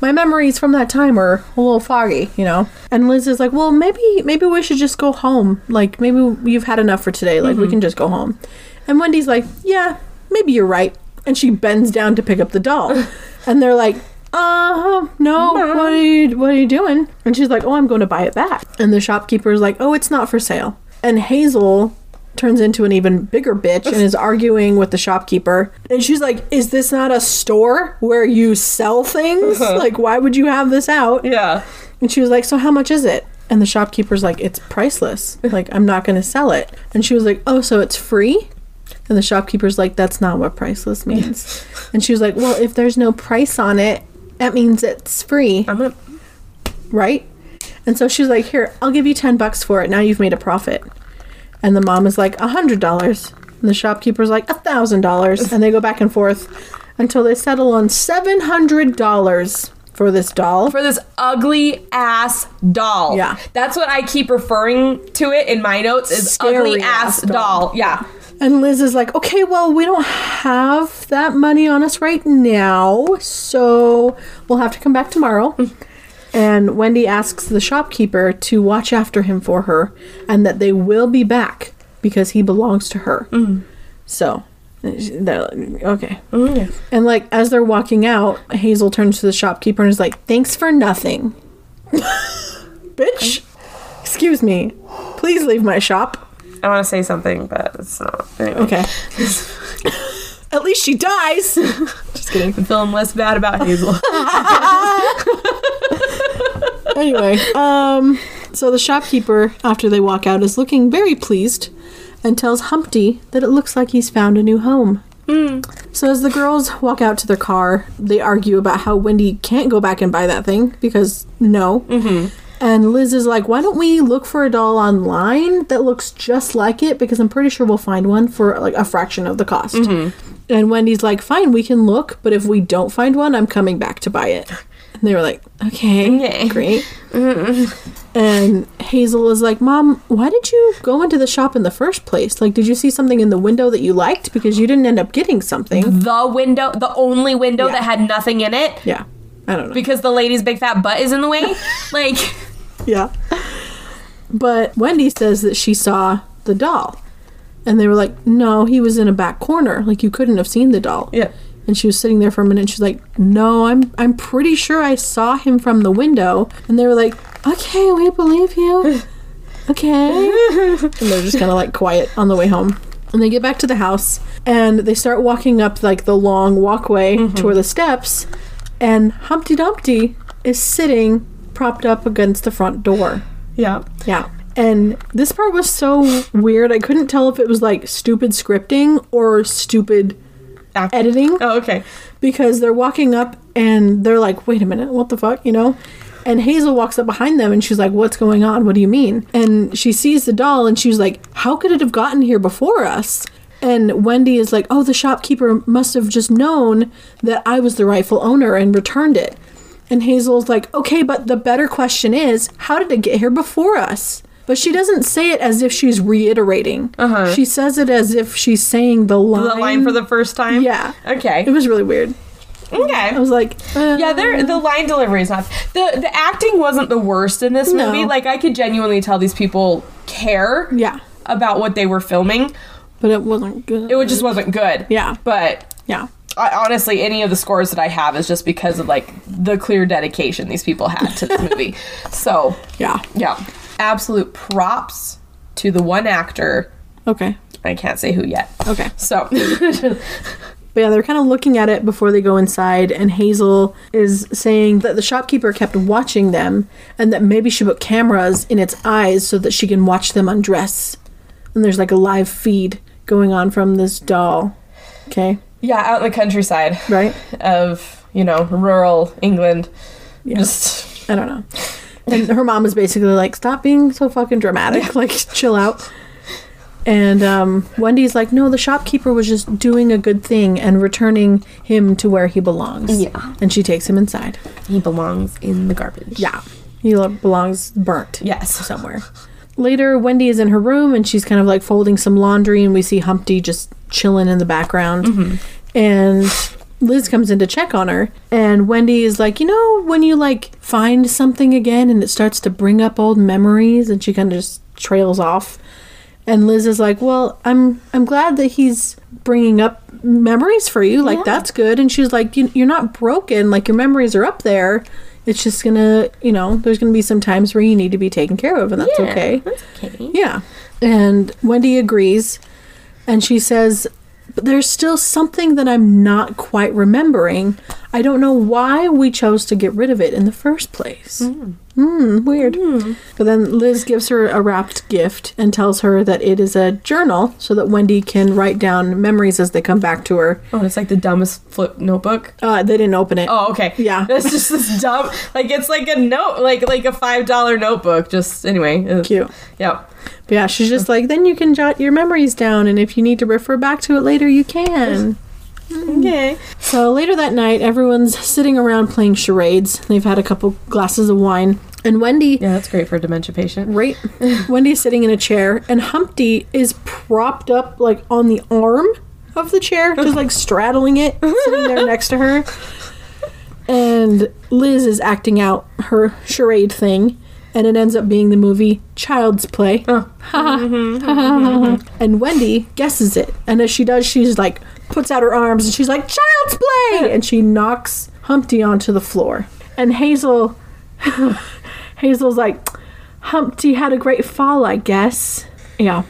my memories from that time are a little foggy, you know. And Liz is like, "Well, maybe maybe we should just go home. Like maybe you've had enough for today. Like we mm-hmm. can just go home." And Wendy's like, "Yeah, maybe you're right." And she bends down to pick up the doll. and they're like, "Uh, no. What are you what are you doing?" And she's like, "Oh, I'm going to buy it back." And the shopkeeper's like, "Oh, it's not for sale." And Hazel turns into an even bigger bitch and is arguing with the shopkeeper. And she's like, Is this not a store where you sell things? Like, why would you have this out? Yeah. And she was like, So how much is it? And the shopkeeper's like, It's priceless. Like, I'm not going to sell it. And she was like, Oh, so it's free? And the shopkeeper's like, That's not what priceless means. and she was like, Well, if there's no price on it, that means it's free, I'm gonna right? And so she's like, Here, I'll give you 10 bucks for it. Now you've made a profit. And the mom is like, a hundred dollars. And the shopkeeper's like, a thousand dollars. And they go back and forth until they settle on seven hundred dollars for this doll. for this ugly ass doll. Yeah. That's what I keep referring to it in my notes is Scary ugly ass ass doll. doll. Yeah. And Liz is like, okay, well, we don't have that money on us right now, so we'll have to come back tomorrow. Mm. and Wendy asks the shopkeeper to watch after him for her and that they will be back because he belongs to her. Mm. So, they're like, okay. Mm. And like, as they're walking out, Hazel turns to the shopkeeper and is like, thanks for nothing. Bitch, excuse me. Please leave my shop. I want to say something, but it's not. Anyway. Okay. At least she dies. Just kidding. I'm feeling less bad about Hazel. Anyway, um, so the shopkeeper, after they walk out, is looking very pleased and tells Humpty that it looks like he's found a new home. So as the girls walk out to their car, they argue about how Wendy can't go back and buy that thing because no. And Liz is like, why don't we look for a doll online that looks just like it? Because I'm pretty sure we'll find one for like a fraction of the cost. Mm-hmm. And Wendy's like, fine, we can look, but if we don't find one, I'm coming back to buy it. And they were like, okay, Okay. great. Mm-hmm. And Hazel is like, Mom, why did you go into the shop in the first place? Like, did you see something in the window that you liked? Because you didn't end up getting something. the window, the only window Yeah. that had nothing in it Yeah. I don't know. because the lady's big fat butt is in the way. like, Yeah. But Wendy says that she saw the doll. And they were like, no, he was in a back corner. Like, you couldn't have seen the doll. yeah. And she was sitting there for a minute she's like, No, I'm I'm pretty sure I saw him from the window. And they were like, Okay, we believe you. Okay. and they're just kinda like quiet on the way home. And they get back to the house and they start walking up like the long walkway mm-hmm. toward the steps, and Humpty Dumpty is sitting propped up against the front door. Yeah. Yeah. And this part was so weird. I couldn't tell if it was like stupid scripting or stupid editing Oh, okay. because they're walking up and they're like, wait a minute, what the fuck, you know? And Hazel walks up behind them and she's like, what's going on? What do you mean? And she sees the doll and she's like, how could it have gotten here before us? And Wendy is like, oh, the shopkeeper must have just known that I was the rightful owner and returned it. And Hazel's like, okay, but the better question is, how did it get here before us? But she doesn't say it as if she's reiterating. Uh-huh. She says it as if she's saying the line. The line for the first time. Yeah. Okay. It was really weird. okay. I was like, uh, Yeah, there the line delivery is not the the acting wasn't the worst in this No. movie. Like I could genuinely tell these people care yeah, about what they were filming. But it wasn't good. It just wasn't good. Yeah. But yeah. I, honestly, any of the scores that I have is just because of like the clear dedication these people had to this movie. So Yeah. yeah, absolute props to the one actor. Okay. I can't say who yet. Okay. So But yeah, they're kind of looking at it before they go inside, and Hazel is saying that the shopkeeper kept watching them and that maybe she put cameras in its eyes so that she can watch them undress. And there's like a live feed going on from this doll. Okay, yeah, out in the countryside right? of you know rural England, just I don't know. And her mom is basically like, stop being so fucking dramatic. Like, chill out. And um, Wendy's like, no, the shopkeeper was just doing a good thing and returning him to where he belongs. Yeah. And she takes him inside. he belongs in the garbage. Yeah. He lo- belongs burnt Yes. somewhere. Later, Wendy is in her room and she's kind of like folding some laundry, and we see Humpty just chilling in the background. Mm-hmm. And Liz comes in to check on her, and Wendy is like, You know, when you like find something again and it starts to bring up old memories, and she kind of just trails off. And Liz is like, "Well, I'm I'm glad that he's bringing up memories for you. Like Yeah. that's good." And she's like, "You're not broken. Like your memories are up there. It's just gonna, you know, there's gonna be some times where you need to be taken care of, and that's Yeah, okay." That's okay. Yeah. And Wendy agrees, and she says, "But there's still something that I'm not quite remembering. I don't know why we chose to get rid of it in the first place." Mm. Hmm, weird. But then Liz gives her a wrapped gift and tells her that it is a journal so that Wendy can write down memories as they come back to her. Oh, it's like the dumbest flip notebook. Uh, they didn't open it. Oh, okay. Yeah. That's just this dumb. Like it's like a note, like like a five dollar notebook. Just anyway. it's- Cute. Yep. But yeah, she's just like, then you can jot your memories down, and if you need to refer back to it later, you can. Mm. Okay. So later that night, everyone's sitting around playing charades. They've had a couple glasses of wine. And Wendy, Yeah, that's great for a dementia patient. right? Wendy's sitting in a chair, and Humpty is propped up like on the arm of the chair, just like straddling it, sitting there next to her. And Liz is acting out her charade thing, and it ends up being the movie Child's Play. Oh. and Wendy guesses it, and as she does, she's like puts out her arms and she's like Child's Play, and she knocks Humpty onto the floor. And Hazel, Hazel's like, Humpty had a great fall, I guess. Yeah,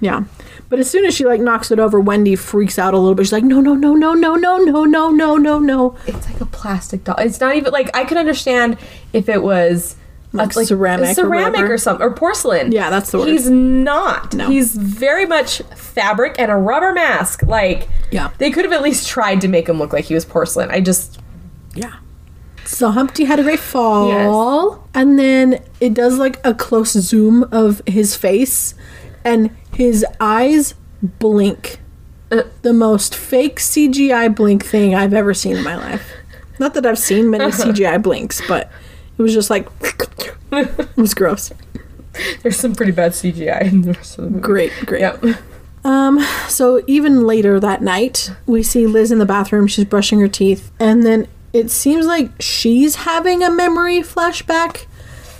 yeah. But as soon as she like knocks it over, Wendy freaks out a little bit. She's like, no, no, no, no, no, no, no, no, no, no, no. It's like a plastic doll. It's not even like I could understand if it was Like a- ceramic ceramic whatever. or, something, or porcelain. Yeah, that's the word. He's not. No. He's very much fabric and a rubber mask. Like, Yeah. they could have at least tried to make him look like he was porcelain. I just, Yeah. So Humpty had a great fall. And then it does like a close zoom of his face, and his eyes blink. Uh. the most fake CGI blink thing I've ever seen in my life. Not that I've seen many CGI blinks, but it was just like it was gross. there's some pretty bad CGI in the rest of the movie. Great, great. Yep. Um, so even later that night, we see Liz in the bathroom. She's brushing her teeth, and then it seems like she's having a memory flashback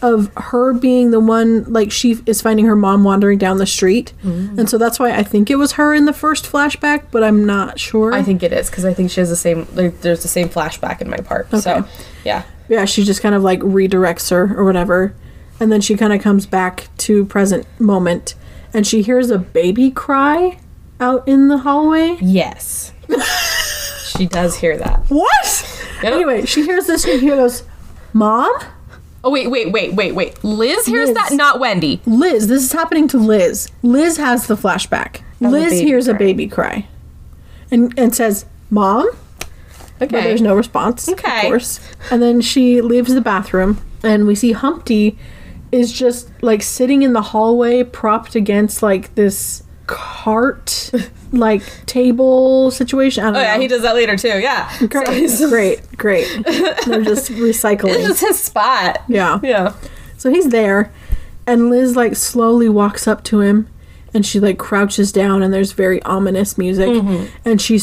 of her being the one. Like she is finding her mom wandering down the street, and so that's why I think it was her in the first flashback, but I'm not sure. I think it is because I think she has the same. Like, there's the same flashback in my part. So, yeah. Yeah, she just kind of like redirects her or whatever, and then she kind of comes back to present moment, and she hears a baby cry out in the hallway. Yes. she does hear that. What? Yep. Anyway, she hears this and she goes, Mom? Oh wait, wait, wait, wait, wait. Liz hears Liz. that, not Wendy. Liz, this is happening to Liz. Liz has the flashback. Of a Liz baby hears a baby cry and, and says, Mom? Okay. But there's no response, Okay. of course. And then she leaves the bathroom and we see Humpty is just like sitting in the hallway propped against like this cart like table situation. I don't Oh know. yeah, he does that later too. Yeah. Great, great, great. They're just It's recycling. just his spot. Yeah. Yeah. So he's there, and Liz like slowly walks up to him, and she like crouches down, and there's very ominous music, Mm-hmm. and she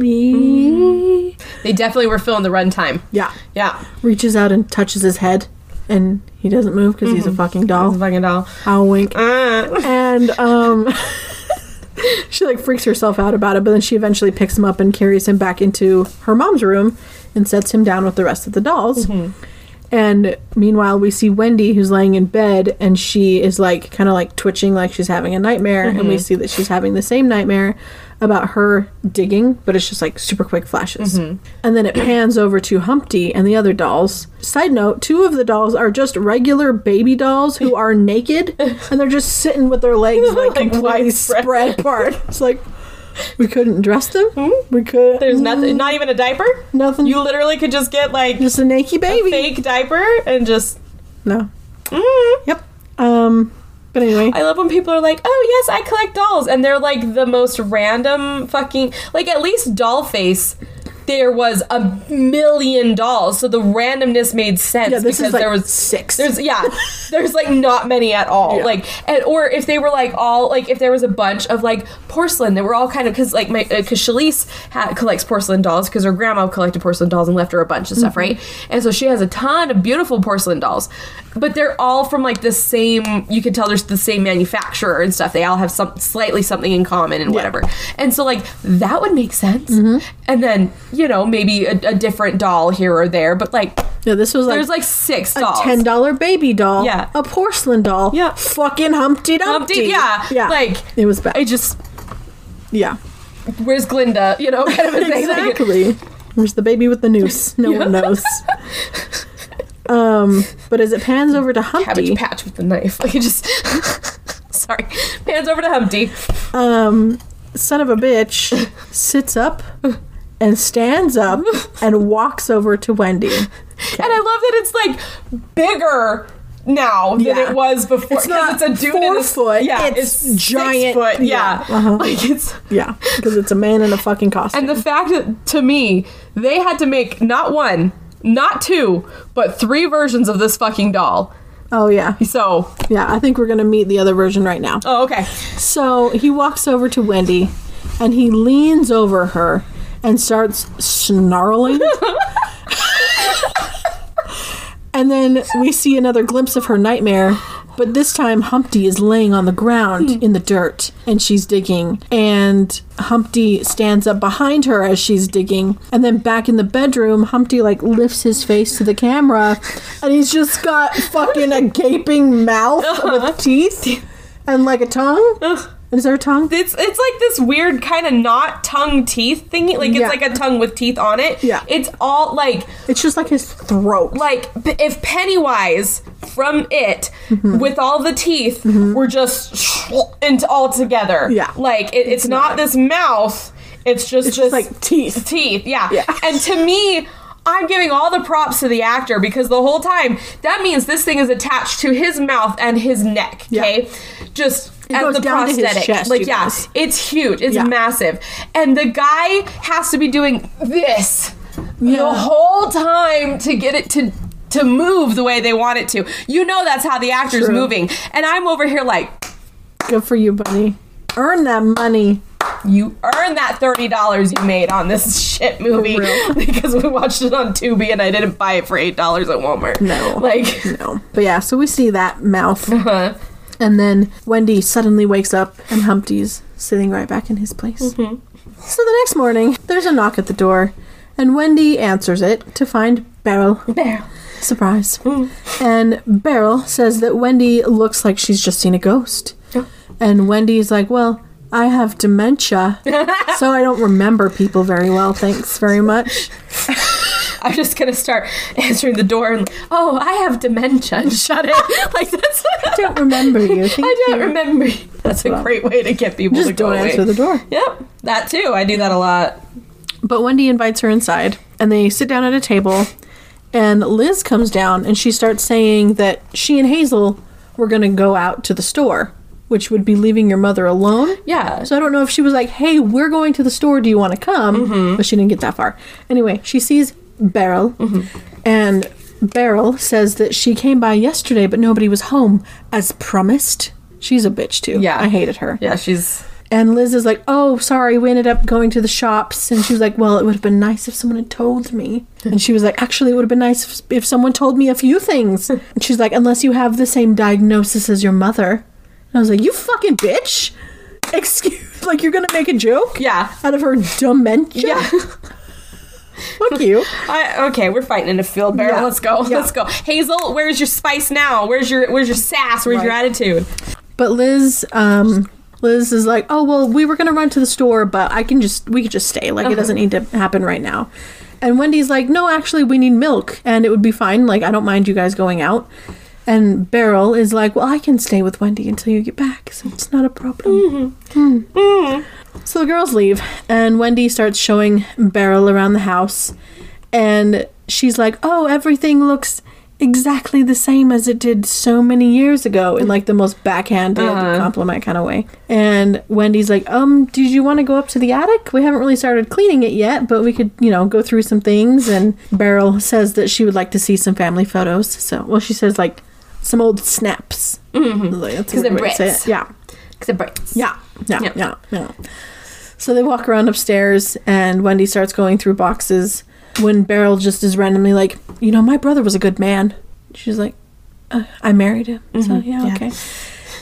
slowly, They definitely were filling the runtime. yeah, Yeah. reaches out and touches his head, and he doesn't move because he's a fucking doll. Fucking doll. How wink. Uh, and um she like freaks herself out about it but then she eventually picks him up and carries him back into her mom's room and sets him down with the rest of the dolls and meanwhile we see wendy who's laying in bed and she is like kind of like twitching like she's having a nightmare. And we mm-hmm. see that she's having the same nightmare about her digging but it's just like super quick flashes. Mm-hmm. And then it pans over to humpty and the other dolls. Side note two of the dolls are just regular baby dolls who are naked and they're just sitting with their legs like, Like completely spread apart. It's like we couldn't dress them we could there's nothing, not even a diaper. nothing You literally could just get like just a naked baby fake diaper and just. no Mm. yep um but anyway I love when people are like, "Oh yes, I collect dolls," and they're like the most random fucking like at least doll face. There was a million dolls, so the randomness made sense yeah this because is like there was six There's yeah, there's like not many at all. Yeah. Like and or if they were like all like if there was a bunch of like porcelain, they were all kind of because like my because Shalise ha collects porcelain dolls because her grandma collected porcelain dolls and left her a bunch of stuff, Mm-hmm. right? And so she has a ton of beautiful porcelain dolls, but they're all from like the same. You can tell there's the same manufacturer and stuff. They all have some slightly something in common and whatever. And so like that would make sense. Mm-hmm. And then you know maybe a, a different doll here or there, but like yeah this was like there's like six a dolls. ten dollar baby doll, Yeah. a porcelain doll, Yeah. fucking Humpty Dumpty, Humpty, yeah, yeah, like it was bad, I just yeah, where's Glinda? You know, kind of a thing. Like, exactly. Where's the baby with the noose? No one knows. um, but as it pans over to Humpty, cabbage patch with the knife. Like it just sorry. Pans over to Humpty. um, son of a bitch sits up and stands up and walks over to Wendy. And I love that it's like bigger now than Yeah. it was before. It's not 'cause it's a dude four in a, foot, Yeah, it's giant- foot. yeah, Yeah, uh-huh. like it's. Yeah, because it's a man in a fucking costume. And the fact that to me they had to make not one, not two, but three versions of this fucking doll. oh yeah, So, yeah. I think we're gonna meet the other version right now. oh okay. So he walks over to Wendy and he leans over her and starts snarling. and then we see another glimpse of her nightmare, but this time Humpty is laying on the ground hmm. in the dirt and she's digging. And Humpty stands up behind her as she's digging. And then back in the bedroom, Humpty like lifts his face to the camera and he's just got fucking a gaping mouth with teeth and like a tongue. Is there a tongue? It's it's like this weird kind of not tongue teeth thingy. Like it's Yeah. like a tongue with teeth on it. Yeah. It's all like It's just like his throat. like if Pennywise from it Mm-hmm. with all the teeth were just into all together. Yeah. Like it, it's, not this mouth. It's just It's just like teeth. teeth. Yeah. Yeah. And to me. I'm giving all the props to the actor because the whole time that means this thing is attached to his mouth and his neck. Yeah. Okay, just as the down to his prosthetic. chest, like yeah, guys. it's huge. It's Yeah. massive, and the guy has to be doing this the whole time to get it to to move the way they want it to. You know that's how the actor's True. moving. And I'm over here like, Good for you, buddy. Earn that money. you earn that thirty dollars you made on this shit movie because we watched it on Tubi and I didn't buy it for eight dollars at Walmart. No. like. No. But yeah, so we see that mouth. Uh-huh. And then Wendy suddenly wakes up and Humpty's sitting right back in his place. Mm-hmm. So the next morning, there's a knock at the door, and Wendy answers it to find Beryl. Beryl. Surprise. Mm. And Beryl says that Wendy looks like she's just seen a ghost. Oh. And Wendy's like, Well, I have dementia, so I don't remember people very well. Thanks very much. I'm just gonna start answering the door and oh, I have dementia and shut it. like that's I don't remember you. Thank I don't you. remember. You. That's a great way to get people to Just go don't away. answer the door. Yep, that too. I do that a lot. But Wendy invites her inside, and they sit down at a table. And Liz comes down, and she starts saying that she and Hazel were going to go out to the store which would be leaving your mother alone. Yeah. So I don't know if she was like, "Hey, we're going to the store. Do you want to come?" Mm-hmm. But she didn't get that far. Anyway, she sees Beryl, Mm-hmm. and Beryl says that she came by yesterday, but nobody was home, as promised. She's a bitch too. Yeah. I hated her. yeah, she's And Liz is like, "Oh, sorry, we ended up going to the shops." And she was like, "Well, it would have been nice if someone had told me." And she was like, "Actually, it would have been nice if, if someone told me a few things." And she's like, "Unless you have the same diagnosis as your mother." And I was like, "You fucking bitch!" Excuse, like you're gonna make a joke? yeah. Out of her dementia? Yeah. Fuck you. I, okay, we're fighting in a field Beryl. Yeah. Let's go. Yeah. Let's go. Hazel, where's your spice now? Where's your where's your sass? Where's your attitude? But Liz, um, Liz is like, "Oh well, we were gonna run to the store, but I can just we could just stay. Like it doesn't need to happen right now." And Wendy's like, "No, actually, we need milk, and it would be fine. Like I don't mind you guys going out." And Beryl is like, "Well, I can stay with Wendy until you get back, so it's not a problem." Hmm. So the girls leave, and Wendy starts showing Beryl around the house, and she's like, "Oh, everything looks." Exactly the same as it did so many years ago in like the most backhanded compliment kind of way. And Wendy's like, Um, did you want to go up to the attic? We haven't really started cleaning it yet, but we could, you know, go through some things. And Beryl says that she would like to see some family photos. So, well, she says like some old snaps. Mm-hmm. Like, that's a 'Cause they're way to say Brits. it. Yeah. Because it breaks. Yeah, yeah, Yeah. yeah, yeah. So they walk around upstairs, and Wendy starts going through boxes. When Beryl just is randomly like, you know, my brother was a good man. She's like, uh, I married him. So yeah, yeah. okay.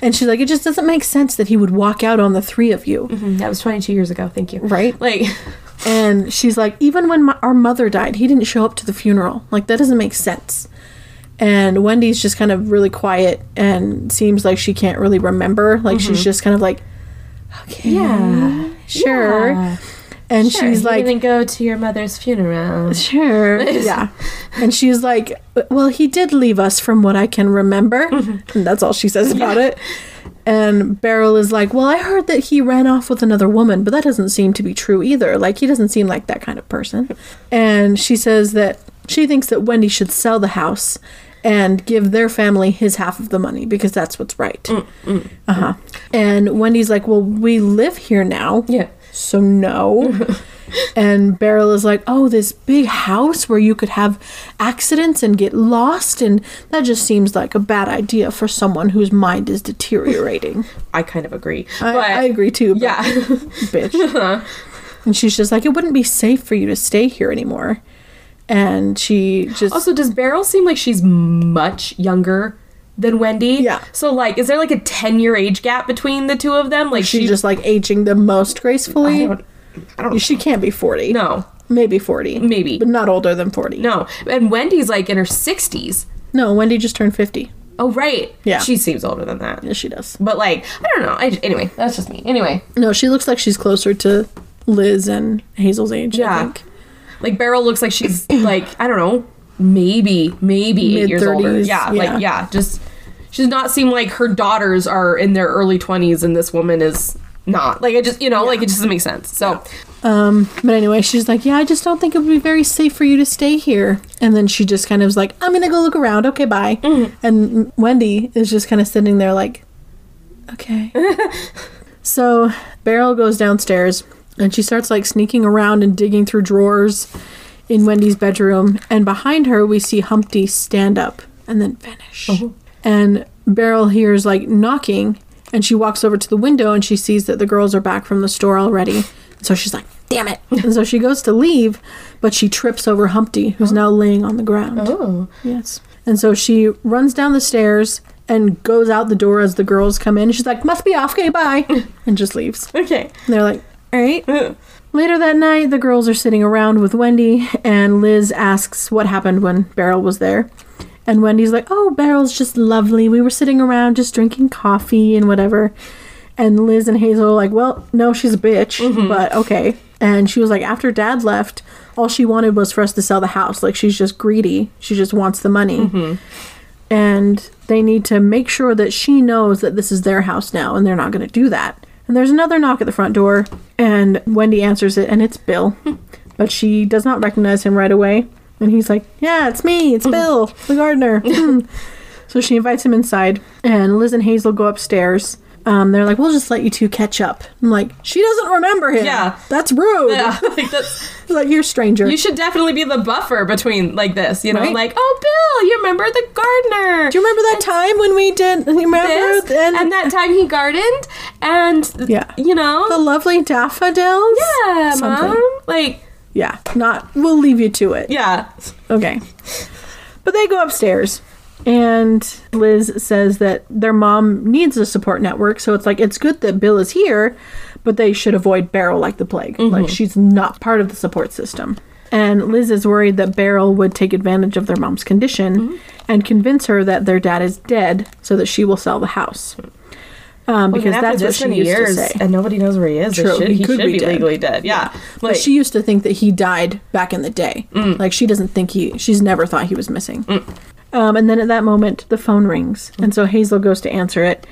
And she's like, it just doesn't make sense that he would walk out on the three of you, Mhm, That was 22 years ago. Thank you. right? Like, And she's like, even when my, our mother died, he didn't show up to the funeral. Like that doesn't make sense. And Wendy's just kind of really quiet and seems like she can't really remember. Like she's mm-hmm. just kind of like, okay, Yeah. sure. Yeah. And sure, she's you like, didn't go to your mother's funeral. sure, yeah. And she's like, well, he did leave us from what I can remember. And that's all she says about it. And Beryl is like, well, I heard that he ran off with another woman, but that doesn't seem to be true either. Like, he doesn't seem like that kind of person. And she says that she thinks that Wendy should sell the house and give their family his half of the money because that's what's right. Uh huh. And Wendy's like, well, we live here now. Yeah. So no. and Beryl is like, "Oh, this big house where you could have accidents and get lost and that just seems like a bad idea for someone whose mind is deteriorating." I kind of agree. I, but, I agree too. But Yeah. bitch. and she's just like, "It wouldn't be safe for you to stay here anymore." And she just also, does Beryl seem like she's much younger than Wendy? Yeah. So, like, is there like a 10 year age gap between the two of them? Like, she's she just like aging the most I gracefully. don't, I don't She can't be 40. No. Maybe 40. Maybe. But not older than 40. No. And Wendy's like in her 60s. No, Wendy just turned 50. Oh, right. Yeah. She seems older than that. Yes, she does. But, like, I don't know. I, anyway, that's just me. Anyway. No, she looks like she's closer to Liz and Hazel's age, I Yeah. Like, Beryl looks like she's, like, I don't know, maybe, maybe eight years older. Yeah, yeah. Like, yeah. Just, she does not seem like her daughters are in their early 20s and this woman is not. Like, it just, you know, like, it just doesn't make sense. So, Um, but anyway, she's like, Yeah, I just don't think it would be very safe for you to stay here. And then she just kind of is like, I'm gonna go look around. Okay, bye. Mm-hmm. And Wendy is just kind of sitting there like, Okay. so Beryl goes downstairs and she starts like sneaking around and digging through drawers in Wendy's bedroom. And behind her, we see Humpty stand up and then vanish. Oh. And Beryl hears like knocking and she walks over to the window and she sees that the girls are back from the store already. So she's like, damn it. and so she goes to leave, but she trips over Humpty, who's now laying on the ground. oh. Yes. And so she runs down the stairs and goes out the door as the girls come in. She's like, must be off, okay, bye. and just leaves. Okay. And they're like, right. Later that night, the girls are sitting around with Wendy, and Liz asks what happened when Beryl was there. And Wendy's like, oh, Beryl's just lovely. We were sitting around just drinking coffee and whatever. And Liz and Hazel are like, well, no, she's a bitch, mm-hmm. but okay. And she was like, after dad left, all she wanted was for us to sell the house. Like, she's just greedy. She just wants the money. Mm-hmm. And they need to make sure that she knows that this is their house now, and they're not going to do that. And there's another knock at the front door, and Wendy answers it, and it's Bill. but she does not recognize him right away. And he's like, Yeah, it's me, it's Bill, the gardener. Hmm. so she invites him inside, and Liz and Hazel go upstairs. Um, they're like, we'll just let you two catch up. I'm like, she doesn't remember him. Yeah. That's rude. Yeah, like that's like, you're a stranger. you should definitely be the buffer between like this, you know, Right. like oh Bill, you remember the gardener? Do you remember that time when we did, you remember? this And, and that time he gardened and Yeah. you know the lovely daffodils? yeah something. mom like Yeah, not, we'll leave you to it. yeah Okay. But they go upstairs, and Liz says that their mom needs a support network, so it's like it's good that Bill is here, but they should avoid Beryl like the plague. Like she's not part of the support system. And Liz is worried that Beryl would take advantage of their mom's condition and convince her that their dad is dead so that she will sell the house. Um, because that's what she used years to say. and nobody knows where he is. True, should- he he, could be be, dead. legally dead. Yeah, But she used to think that he died back in the day. Mm. Like she doesn't think he. She's never thought he was missing. Um, and then at that moment, the phone rings, and so Hazel goes to answer it,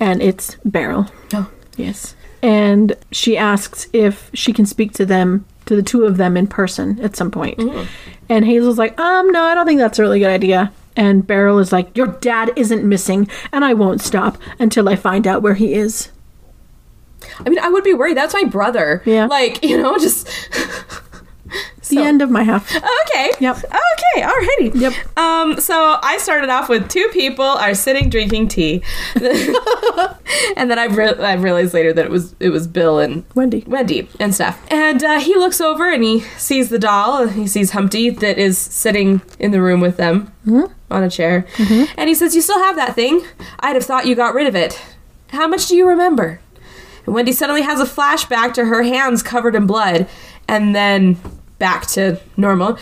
and it's Beryl. Oh. Yes. And she asks if she can speak to them, to the two of them in person at some point. Mm. And Hazel's like, um, no, I don't think that's a really good idea. And Beryl is like, your dad isn't missing, and I won't stop until I find out where he is. I mean, I would be worried. That's my brother. Yeah. like you know, just The end of my half. okay. Yep. Okay. Alrighty. Yep. Um. So I started off with two people are sitting drinking tea, and then I, re- I realized later that it was it was Bill and Wendy. Wendy and stuff. And uh, he looks over and he sees the doll. He sees Humpty that is sitting in the room with them on a chair. And he says, You still have that thing? I'd have thought you got rid of it. How much do you remember? And Wendy suddenly has a flashback to her hands covered in blood and then back to normal.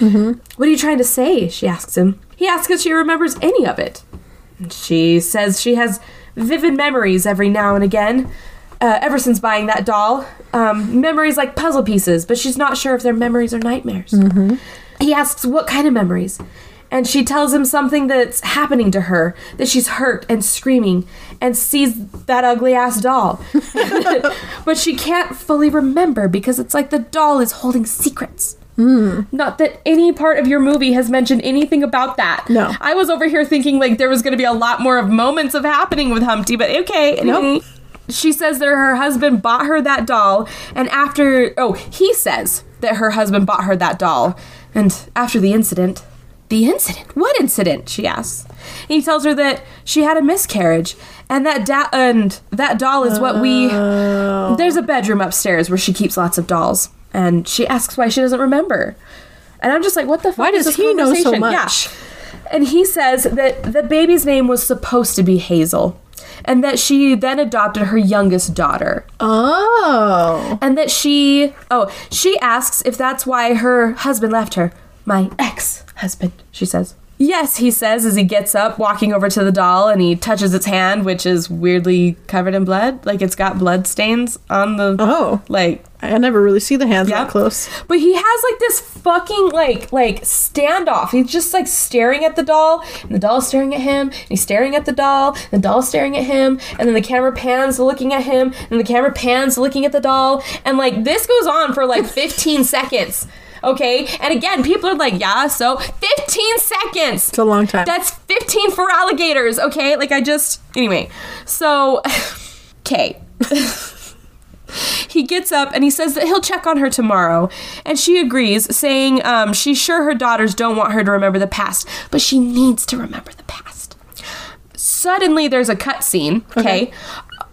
What are you trying to say? She asks him. He asks if she remembers any of it. She says she has vivid memories every now and again. Uh, ever since buying that doll, um, memories like puzzle pieces, but she's not sure if they're memories or nightmares. He asks what kind of memories, and she tells him something that's happening to her, that she's hurt and screaming, and sees that ugly ass doll. but she can't fully remember because it's like the doll is holding secrets. Mm. Not that any part of your movie has mentioned anything about that. No. I was over here thinking like there was going to be a lot more of moments of happening with Humpty, but okay. Anyway, she says that her husband bought her that doll, and after oh, he says that her husband bought her that doll, and after the incident, the incident. What incident? She asks. And he tells her that she had a miscarriage, and that da- and that doll is what we. Oh. There's a bedroom upstairs where she keeps lots of dolls, and she asks why she doesn't remember. And I'm just like, what the fuck? Why does he know so much? Yeah. And he says that the baby's name was supposed to be Hazel, and that she then adopted her youngest daughter Oh. and that she oh she asks if that's why her husband left her my ex-husband she says yes he says as he gets up walking over to the doll and he touches its hand which is weirdly covered in blood like it's got blood stains on the Oh. like I never really see the hands yeah. that close. But he has like this fucking like like standoff. He's just like staring at the doll, and the doll's staring at him, and he's staring at the doll, and the doll's staring at him, and then the camera pans looking at him, and the camera pans looking at the doll, and like this goes on for like 15 seconds. Okay? And again, people are like, yeah, so 15 seconds. It's a long time. That's 15 for alligators, okay? Like I just anyway. So okay. he gets up and he says that he'll check on her tomorrow. And she agrees, saying um, she's sure her daughters don't want her to remember the past, but she needs to remember the past. Suddenly, there's a cutscene, okay?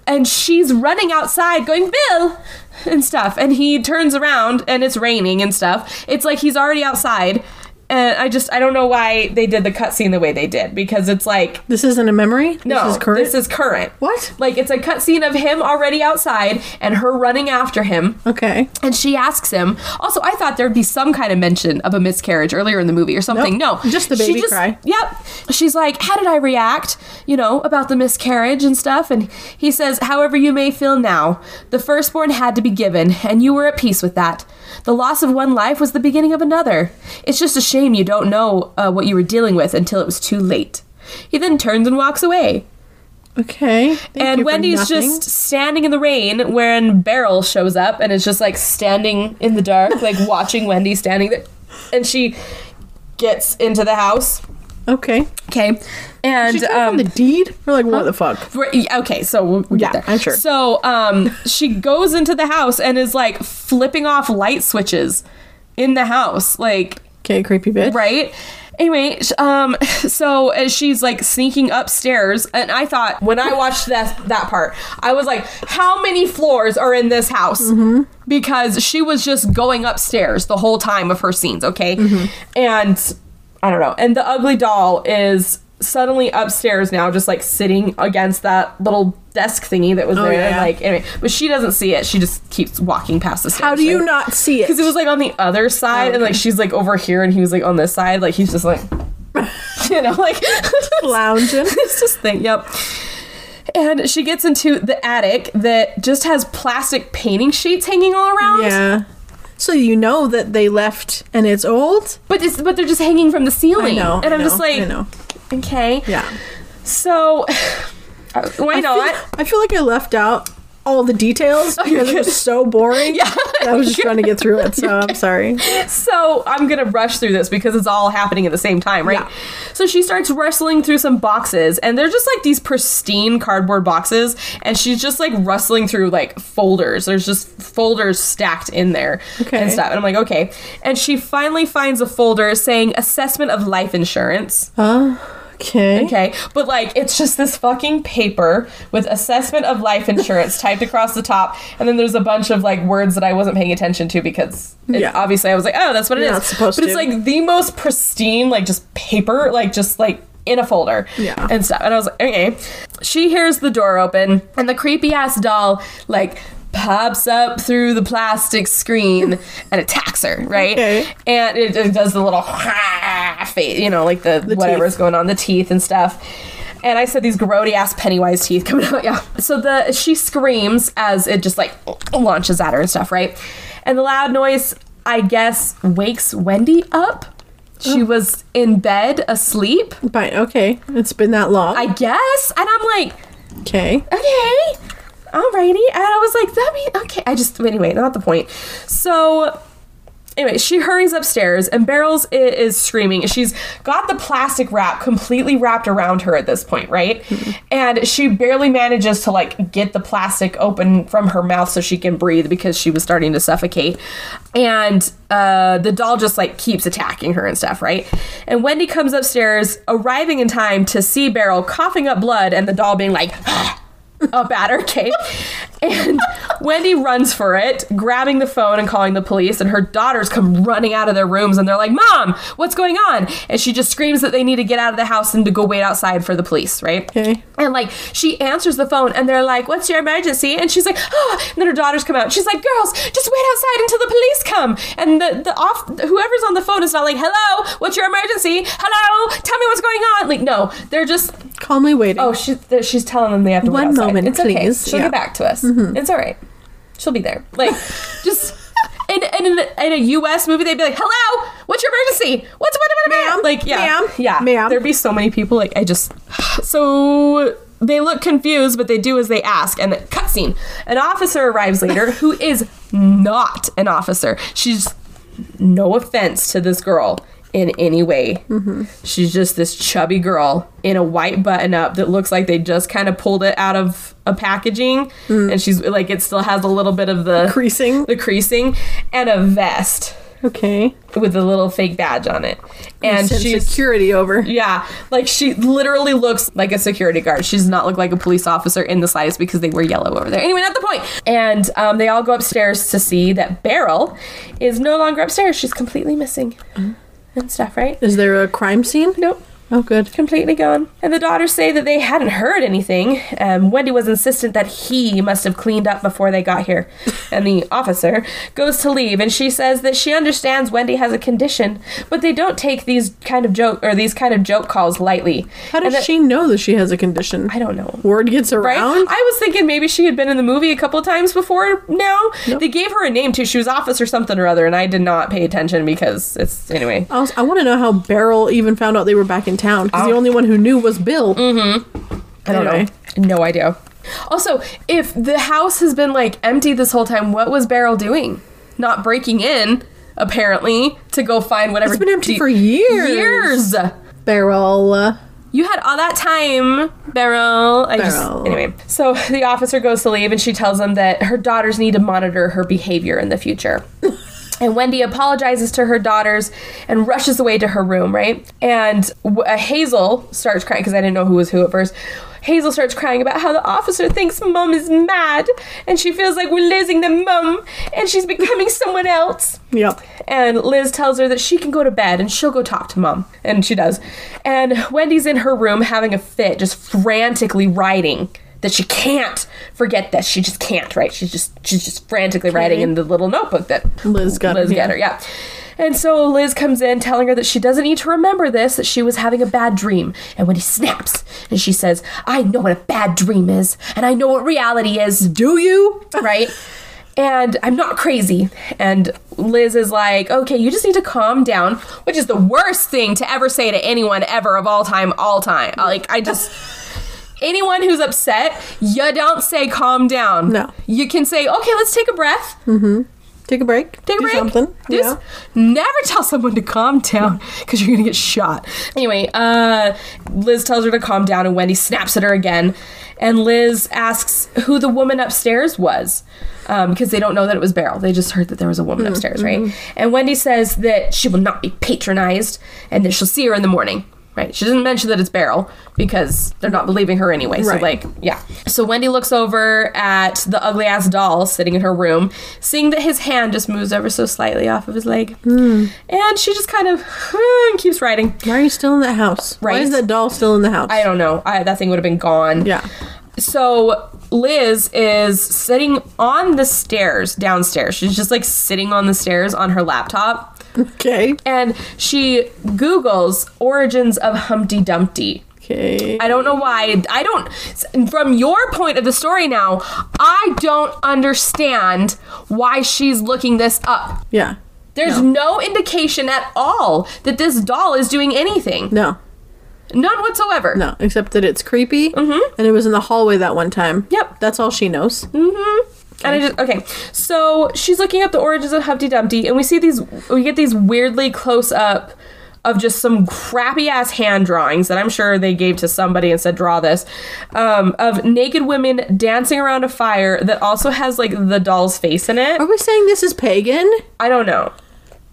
And she's running outside going, Bill! And stuff. And he turns around and it's raining and stuff. It's like he's already outside. And I just, I don't know why they did the cutscene the way they did because it's like, This isn't a memory? no, This is current? This is current. What? Like it's a cutscene of him already outside and her running after him. Okay. And she asks him. Also, I thought there'd be some kind of mention of a miscarriage earlier in the movie or something. Nope, no, just the baby cry. Yep. She's like, "How did I react? You know, about the miscarriage and stuff." And he says, "However you may feel now, the firstborn had to be given, and you were at peace with that. The loss of one life was the beginning of another. It's just a shame you don't know uh, what you were dealing with until it was too late." He then turns and walks away Okay. Thank and Wendy's just standing in the rain when Beryl shows up and is just like standing in the dark, like watching Wendy standing there. And she gets into the house. Okay. Okay. And um, the deed? We're like, what the fuck? Okay, so we'll, we'll Yeah, get there. I'm sure. So, um, she goes into the house and is like flipping off light switches in the house, like Okay, creepy bitch. right. Anyway, um, so as she's like sneaking upstairs, and I thought when I watched that that part, I was like, how many floors are in this house? Mm-hmm. Because she was just going upstairs the whole time of her scenes, okay? Mm-hmm. And I don't know. And the ugly doll is suddenly upstairs now, just like sitting against that little desk thingy that was Oh, there. yeah. Like anyway, but she doesn't see it. She just keeps walking past the stairs. How do you right? not see it? Because it was like on the other side, and like she's like over here, and he was like on this side. Like he's just like, you know, like lounging. it's just thing. Yep. And she gets into the attic that just has plastic painting sheets hanging all around. Yeah. So you know that they left and it's old? But it's but they're just hanging from the ceiling. I know. And I'm just like, I know. Okay. Yeah. So uh, why I not? Feel, I feel like I left out all the details because it was so boring. Yeah. I was just trying to get through it, so I'm sorry. So I'm gonna rush through this because it's all happening at the same time, right? Yeah. So she starts wrestling through some boxes, and they're just like these pristine cardboard boxes, and she's just like rustling through like folders. There's just folders stacked in there Okay. and stuff. And I'm like, okay. And she finally finds a folder saying assessment of life insurance. Okay. Okay, but like it's just this fucking paper with assessment of life insurance typed across the top, and then there's a bunch of like words that I wasn't paying attention to because Yeah. obviously I was like, oh, that's what it is. Supposed but it's like the most pristine, like just paper, like just like in a folder, Yeah. and stuff. And I was like, okay. She hears the door open, and the creepy ass doll like pops up through the plastic screen and attacks her, right? Okay. And it, it does the little face, you know, like the, The whatever's teeth. going on, the teeth and stuff. And I said these grody ass Pennywise teeth coming out. Yeah. So the she screams as it just like launches at her and stuff, right? And the loud noise, I guess, wakes Wendy up. She oh. was in bed asleep, Fine. Okay. It's been that long. I guess. And I'm like, okay. okay, alrighty. And I was like, that mean okay. I just anyway, not the point. So anyway, she hurries upstairs and Beryl's is screaming. She's got the plastic wrap completely wrapped around her at this point, right? And she barely manages to like get the plastic open from her mouth so she can breathe because she was starting to suffocate. And uh, the doll just like keeps attacking her and stuff, right? And Wendy comes upstairs, arriving in time to see Beryl coughing up blood and the doll being like, at her, okay? And Wendy runs for it, grabbing the phone and calling the police, and her daughters come running out of their rooms and they're like, Mom, what's going on? And she just screams that they need to get out of the house and to go wait outside for the police, right? Okay. And like she answers the phone and they're like, What's your emergency? And she's like, Oh, and then her daughters come out. She's like, Girls, just wait outside until the police come. And the, the off whoever's on the phone is not like, Hello, what's your emergency? Hello, tell me what's going on. Like, no, they're just Calmly waiting. Oh, she's th- she's telling them they have to wait One outside. moment, it's okay. please. She'll Yeah. get back to us. Mm-hmm. It's all right. She'll be there. Like, just in, in, in, in a U.S. movie, they'd be like, "Hello, what's your emergency? What's what? what-" Ma'am, Like, yeah, ma'am, yeah, ma'am. There'd be so many people. Like, I just so they look confused, but they do as they ask. And the cutscene. An officer arrives later, who is not an officer. She's no offense to this girl in any way. Mm-hmm. She's just this chubby girl in a white button up that looks like they just kind of pulled it out of a packaging mm. and she's like it still has a little bit of the Creasing. the creasing and a vest Okay. with a little fake badge on it. And she's security over. yeah, like she literally looks like a security guard. She does not look like a police officer in the slightest because they wear yellow over there. Anyway, not the point. And um, they all go upstairs to see that Beryl is no longer upstairs. She's completely missing mm. And stuff, right? Is there a crime scene? Nope. Oh, good. Completely gone. And the daughters say that they hadn't heard anything. Um, Wendy was insistent that he must have cleaned up before they got here. And the officer goes to leave, and she says that she understands Wendy has a condition, but they don't take these kind of joke or these kind of joke calls lightly. How does that- she know that she has a condition? I don't know. Word gets Right? around. I was thinking maybe she had been in the movie a couple times before now. They gave her a name too. She was officer something or other, and I did not pay attention because it's anyway. I, I want to know how Beryl even found out they were back in town because the oh. only one who knew was Bill. Mm-hmm. I don't Anyway. know. No idea. Also, if the house has been like empty this whole time, what was Beryl doing? Not breaking in, apparently, to go find whatever. It's been empty de- for years. Years. Beryl. You had all that time, Beryl. I just- anyway, so the officer goes to leave and she tells him that her daughters need to monitor her behavior in the future. And Wendy apologizes to her daughters and rushes away to her room, right? And uh, Hazel starts crying because I didn't know who was who at first. Hazel starts crying about how the officer thinks mom is mad and she feels like we're losing the mom and she's becoming someone else. Yep. And Liz tells her that she can go to bed and she'll go talk to mom. And she does. And Wendy's in her room having a fit, just frantically writing that she can't forget this. She just can't, right? She's just she's just frantically writing in the little notebook that Liz got Liz got her, yeah. And so Liz comes in telling her that she doesn't need to remember this, that she was having a bad dream. And Wendy snaps and she says, I know what a bad dream is, and I know what reality is. Do you? Right? And I'm not crazy. And Liz is like, okay, you just need to calm down, which is the worst thing to ever say to anyone ever of all time, all time. Like, I just. Anyone who's upset, you don't say calm down. No. You can say, okay, let's take a breath. Mm-hmm. Take a break. Take a Do break. Something. Do yeah. Never tell someone to calm down because you're gonna get shot. Anyway, uh, Liz tells her to calm down, and Wendy snaps at her again. And Liz asks who the woman upstairs was um, because they don't know that it was Beryl. They just heard that there was a woman Mm-hmm. upstairs, right? And Wendy says that she will not be patronized and that she'll see her in the morning. Right. She doesn't mention that it's Beryl because they're not believing her anyway. So, Right. like, yeah. So Wendy looks over at the ugly ass doll sitting in her room, seeing that his hand just moves ever so slightly off of his leg. Hmm. And she just kind of keeps writing. Why are you still in that house? Why is that doll still in the house? I don't know. I, that thing would have been gone. yeah. So Liz is sitting on the stairs downstairs. She's just like sitting on the stairs on her laptop. Okay. And she Googles origins of Humpty Dumpty. Okay. I don't know why. I don't. From your point of the story now, I don't understand why she's looking this up. yeah. There's no. indication at all that this doll is doing anything. No. None whatsoever. No. Except that it's creepy. Mm-hmm. And it was in the hallway that one time. Yep. That's all she knows. And I just okay. So she's looking up the origins of Humpty Dumpty, and we see these. We get these weirdly close up of just some crappy ass hand drawings that I'm sure they gave to somebody and said draw this um, of naked women dancing around a fire that also has like the doll's face in it. Are we saying this is pagan? I don't know.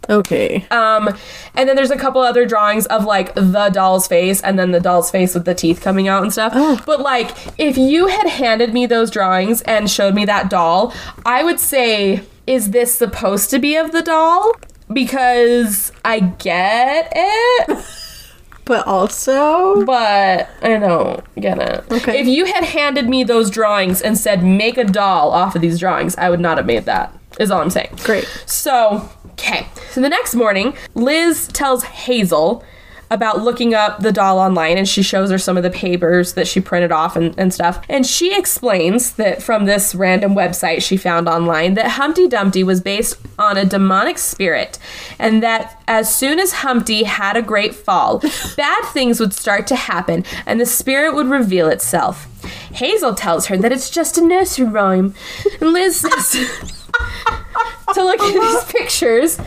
Okay. Um, and then there's a couple other drawings of like the doll's face and then the doll's face with the teeth coming out and stuff. But like, if you had handed me those drawings and showed me that doll, I would say, is this supposed to be of the doll? Because I get it, but also. but I don't get it. Okay. If you had handed me those drawings and said, make a doll off of these drawings, I would not have made that, is all I'm saying. Great. So, okay. So the next morning, Liz tells Hazel about looking up the doll online and she shows her some of the papers that she printed off and, and stuff. And she explains that from this random website she found online that Humpty Dumpty was based on a demonic spirit and that as soon as Humpty had a great fall, bad things would start to happen and the spirit would reveal itself. Hazel tells her that it's just a nursery rhyme. And Liz says to look at these uh-huh. pictures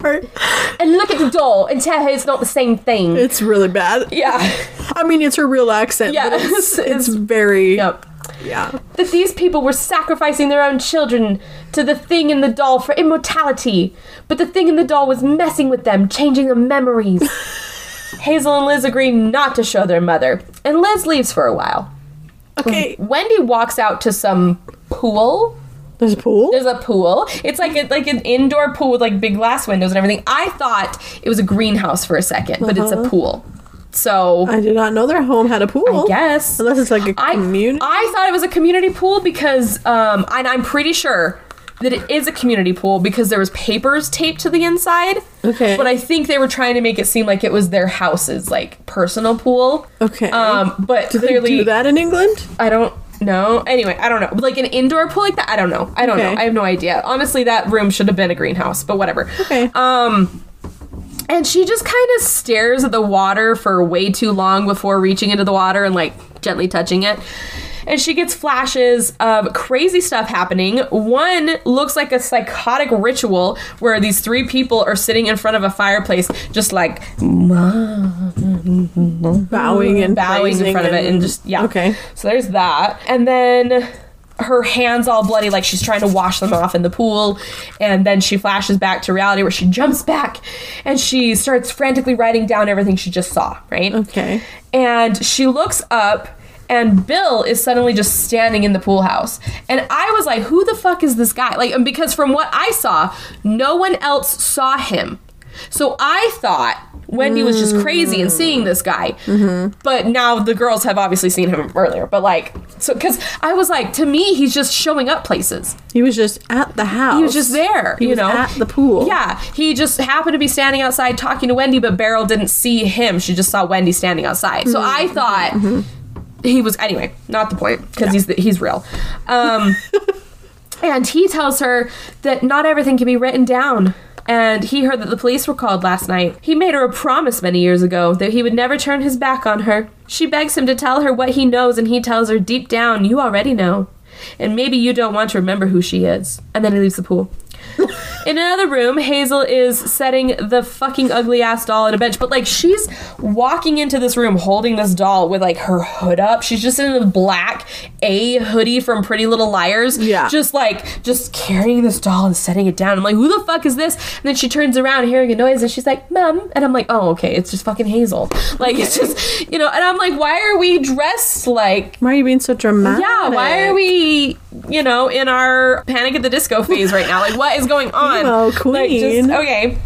and look at the doll and tell her it's not the same thing. It's really bad. Yeah. I mean, it's her real accent. Yeah, But it's, it's- it's very. Yep. Yeah. That these people were sacrificing their own children to the thing in the doll for immortality, but the thing in the doll was messing with them, changing their memories. Hazel and Liz agree not to show their mother, and Liz leaves for a while. Okay. Wendy walks out to some pool There's a pool? There's a pool. It's like a, like an indoor pool with like big glass windows and everything. I thought it was a greenhouse for a second, but it's a pool. So I did not know their home had a pool. I guess Unless it's like a I community. I thought it was a community pool because um and I'm pretty sure that it is a community pool because there was papers taped to the inside. Okay. But I think they were trying to make it seem like it was their house's like personal pool. okay. Um but do they clearly do that in England? I don't know. Anyway, I don't know. Like an indoor pool like that? I don't know. I don't Okay. know. I have no idea. Honestly, that room should have been a greenhouse, but whatever. Okay. Um and she just kind of stares at the water for way too long before reaching into the water and like gently touching it. And she gets flashes of crazy stuff happening. One looks like a psychotic ritual where these three people are sitting in front of a fireplace, just like, bowing and bowing in front of it and just yeah. Okay. So there's that. And then her hands all bloody like she's trying to wash them off in the pool and then she flashes back to reality where she jumps back and she starts frantically writing down everything she just saw, right? Okay. And she looks up and Bill is suddenly just standing in the pool house. And I was like, who the fuck is this guy? Like, and because from what I saw, no one else saw him. So I thought Wendy was just crazy and seeing this guy. But now the girls have obviously seen him earlier. But like, so because I was like, to me, he's just showing up places. He was just at the house. He was just there, He you was know, at the pool. Yeah, he just happened to be standing outside talking to Wendy, but Beryl didn't see him. She just saw Wendy standing outside. So mm-hmm. I thought mm-hmm. He was anyway. Not the point because he's he's real. Um, and he tells her that not everything can be written down. And he heard that the police were called last night. He made her a promise many years ago that he would never turn his back on her. She begs him to tell her what he knows, and he tells her deep down, You already know. And maybe you don't want to remember who she is. And then he leaves the pool. In another room, Hazel is setting the fucking ugly ass doll on a bench, but like she's walking into this room holding this doll with like her hood up. She's just in a black A hoodie from Pretty Little Liars. Yeah. Just like just carrying this doll and setting it down. I'm like, who the fuck is this? And then she turns around hearing a noise and she's like, Mom. And I'm like, oh, okay, it's just fucking Hazel. Like it's just you know, and I'm like, why are we dressed like Why are you being so dramatic? yeah, why are we, you know, in our Panic at the Disco phase right now? Like, what is going on? Emo Like, queen. okay.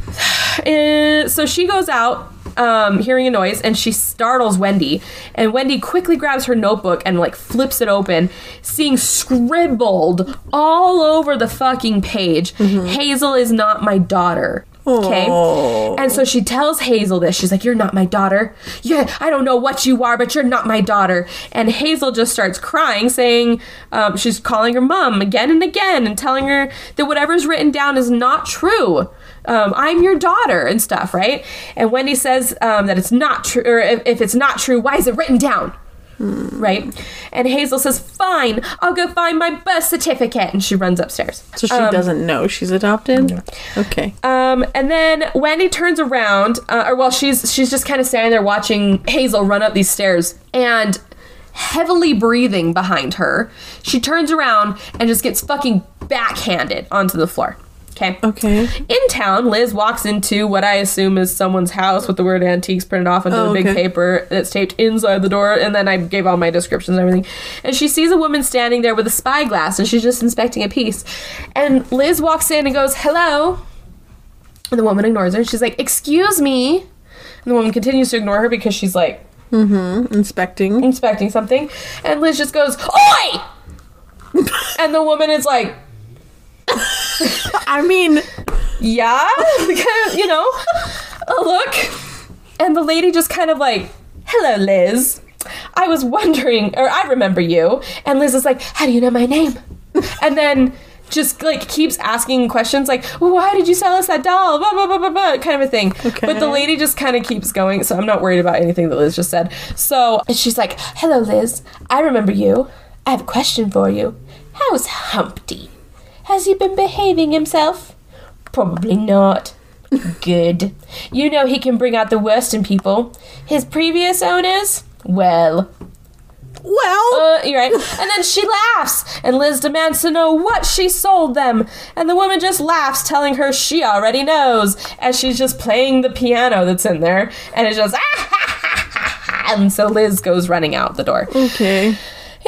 Uh, so she goes out, um, hearing a noise, and she startles Wendy. And Wendy quickly grabs her notebook and like flips it open, seeing scribbled all over the fucking page. Hazel is not my daughter. Okay. Oh. And so she tells Hazel this. She's like, You're not my daughter. Yeah, I don't know what you are, but you're not my daughter. And Hazel just starts crying, saying um, she's calling her mom again and again and telling her that whatever's written down is not true. Um, I'm your daughter and stuff, right? And Wendy says um, that it's not true, or if, if it's not true, why is it written down? Right? And Hazel says, Fine, I'll go find my birth certificate. And she runs upstairs. So she Um, doesn't know she's adopted? Okay. um, and then Wendy turns around, uh, or well, she's she's just kind of standing there watching Hazel run up these stairs, and heavily breathing behind her, she turns around and just gets fucking backhanded onto the floor. Okay. Okay. In town, Liz walks into what I assume is someone's house with the word antiques printed off into Oh, the big okay. paper that's taped inside the door, and then I gave all my descriptions and everything. And she sees a woman standing there with a spyglass, and she's just inspecting a piece. And Liz walks in and goes, "Hello," and the woman ignores her. She's like, "Excuse me," and the woman continues to ignore her because she's like mm-hmm. Inspecting. inspecting something, and Liz just goes, "Oi!" and the woman is like, I mean, yeah, kind of, you know, a look. And the lady just kind of like, hello, Liz. I was wondering, or I remember you. And Liz is like, how do you know my name? And then just like keeps asking questions like, why did you sell us that doll? Blah, blah, blah, blah, blah, kind of a thing. Okay. But the lady just kind of keeps going. So I'm not worried about anything that Liz just said. So she's like, hello, Liz. I remember you. I have a question for you. How's Humpty? Has he been behaving himself? Probably not. Good. You know he can bring out the worst in people. His previous owners? Well, well, uh, you're right. And then she laughs, and Liz demands to know what she sold them. And the woman just laughs, telling her she already knows, as she's just playing the piano that's in there. And it's just, ah, ha, ha, ha, and so Liz goes running out the door. okay.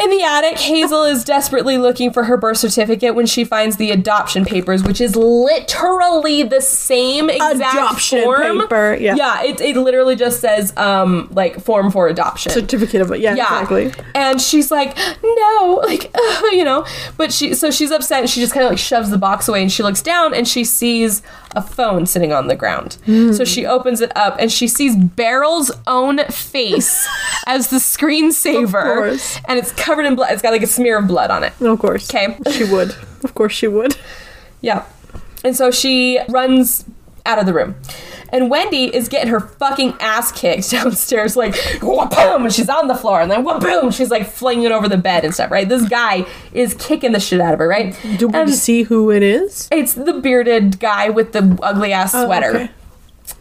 In the attic, Hazel is desperately looking for her birth certificate when she finds the adoption papers, which is literally the same exact Adoption form. paper, yeah. yeah. It, it literally just says um like form for adoption. Certificate of yeah, yeah, exactly. and she's like, no, like you know, but she so she's upset and she just kind of like shoves the box away and she looks down and she sees a phone sitting on the ground. Hmm. So she opens it up and she sees Beryl's own face as the screensaver, course. and it's covered in blood. It's got like a smear of blood on it. Of course. Okay. She would. Of course she would. Yeah. And so she runs out of the room. And Wendy is getting her fucking ass kicked downstairs, like, boom, and she's on the floor, and then boom, she's like flinging it over the bed and stuff, right? This guy is kicking the shit out of her, right? Do we And see who it is? it's the bearded guy with the ugly ass Oh, sweater. okay.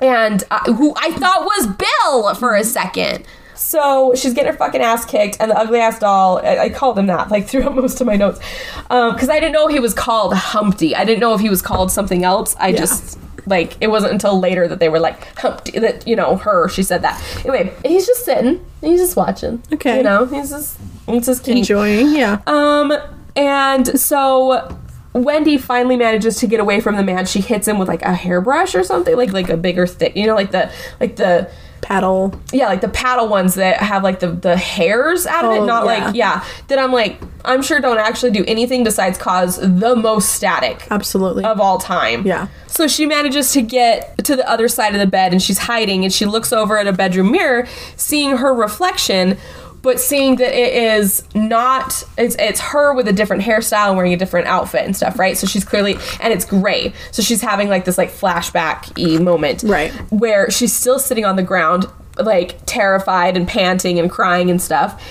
and uh, who I thought was Bill for a second. So she's getting her fucking ass kicked, and the ugly ass doll. I, I called him that, like throughout most of my notes, because I didn't know he was called Humpty. I didn't know if he was called something else. I just like it wasn't until later that they were like Humpty. That you know her. She said that. Anyway, he's just sitting. He's just watching. Okay. You know, he's just he's just. Enjoying, yeah. Um, and so Wendy finally manages to get away from the man. She hits him with like a hairbrush or something, like like a bigger thick, you know, like the like the Paddle. yeah, like the paddle ones that have like the the hairs out of Oh, it, not yeah. like yeah. That I'm like, I'm sure don't actually do anything besides cause the most static Absolutely. of all time. Yeah. So she manages to get to the other side of the bed and she's hiding and she looks over at a bedroom mirror, seeing her reflection, but seeing that it is not it's it's her with a different hairstyle and wearing a different outfit and stuff, right? So she's clearly and it's gray. So she's having like this like flashback e moment. Right. Where she's still sitting on the ground, like terrified and panting and crying and stuff.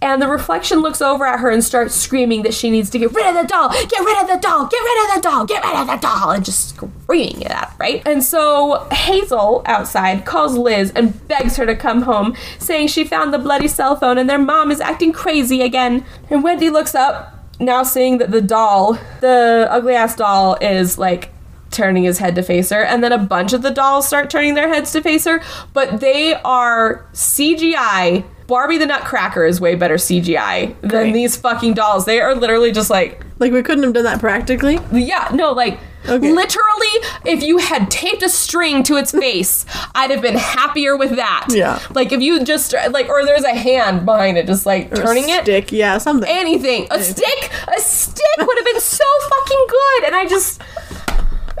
And the reflection looks over at her and starts screaming that she needs to get rid of the doll, get rid of the doll, get rid of the doll, get rid of the doll, and just screaming it her, right? And so Hazel outside calls Liz and begs her to come home, saying she found the bloody cell phone and their mom is acting crazy again. And Wendy looks up, now seeing that the doll, the ugly ass doll, is like turning his head to face her, and then a bunch of the dolls start turning their heads to face her, but they are CGI. Barbie the Nutcracker is way better CGI than Great. these fucking dolls. They are literally just like, Like we couldn't have done that practically. yeah, no, like Okay. literally, if you had taped a string to its face, I'd have been happier with that. Yeah. Like if you just like, or there's a hand behind it, just like Or turning it. A stick, yeah, something. Anything. A stick. A stick would have been so fucking good. And I just.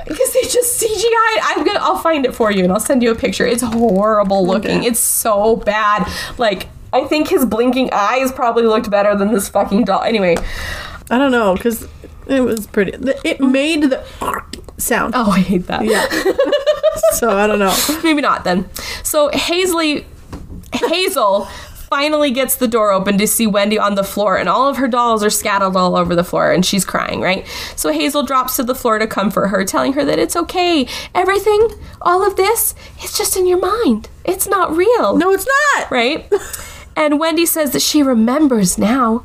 Because they just CGI. I'm gonna. I'll find it for you and I'll send you a picture. It's horrible looking. Okay. It's so bad. Like I think his blinking eyes probably looked better than this fucking doll. Anyway. I don't know because it was pretty. It mm. made the sound. Oh, I hate that. Yeah. so I don't know. Maybe not then. So Hazley, Hazel finally gets the door open to see Wendy on the floor, and all of her dolls are scattered all over the floor, and she's crying, right? So Hazel drops to the floor to comfort her, telling her that it's okay. Everything, all of this, it's just in your mind. It's not real. No, it's not. Right? and Wendy says that she remembers now.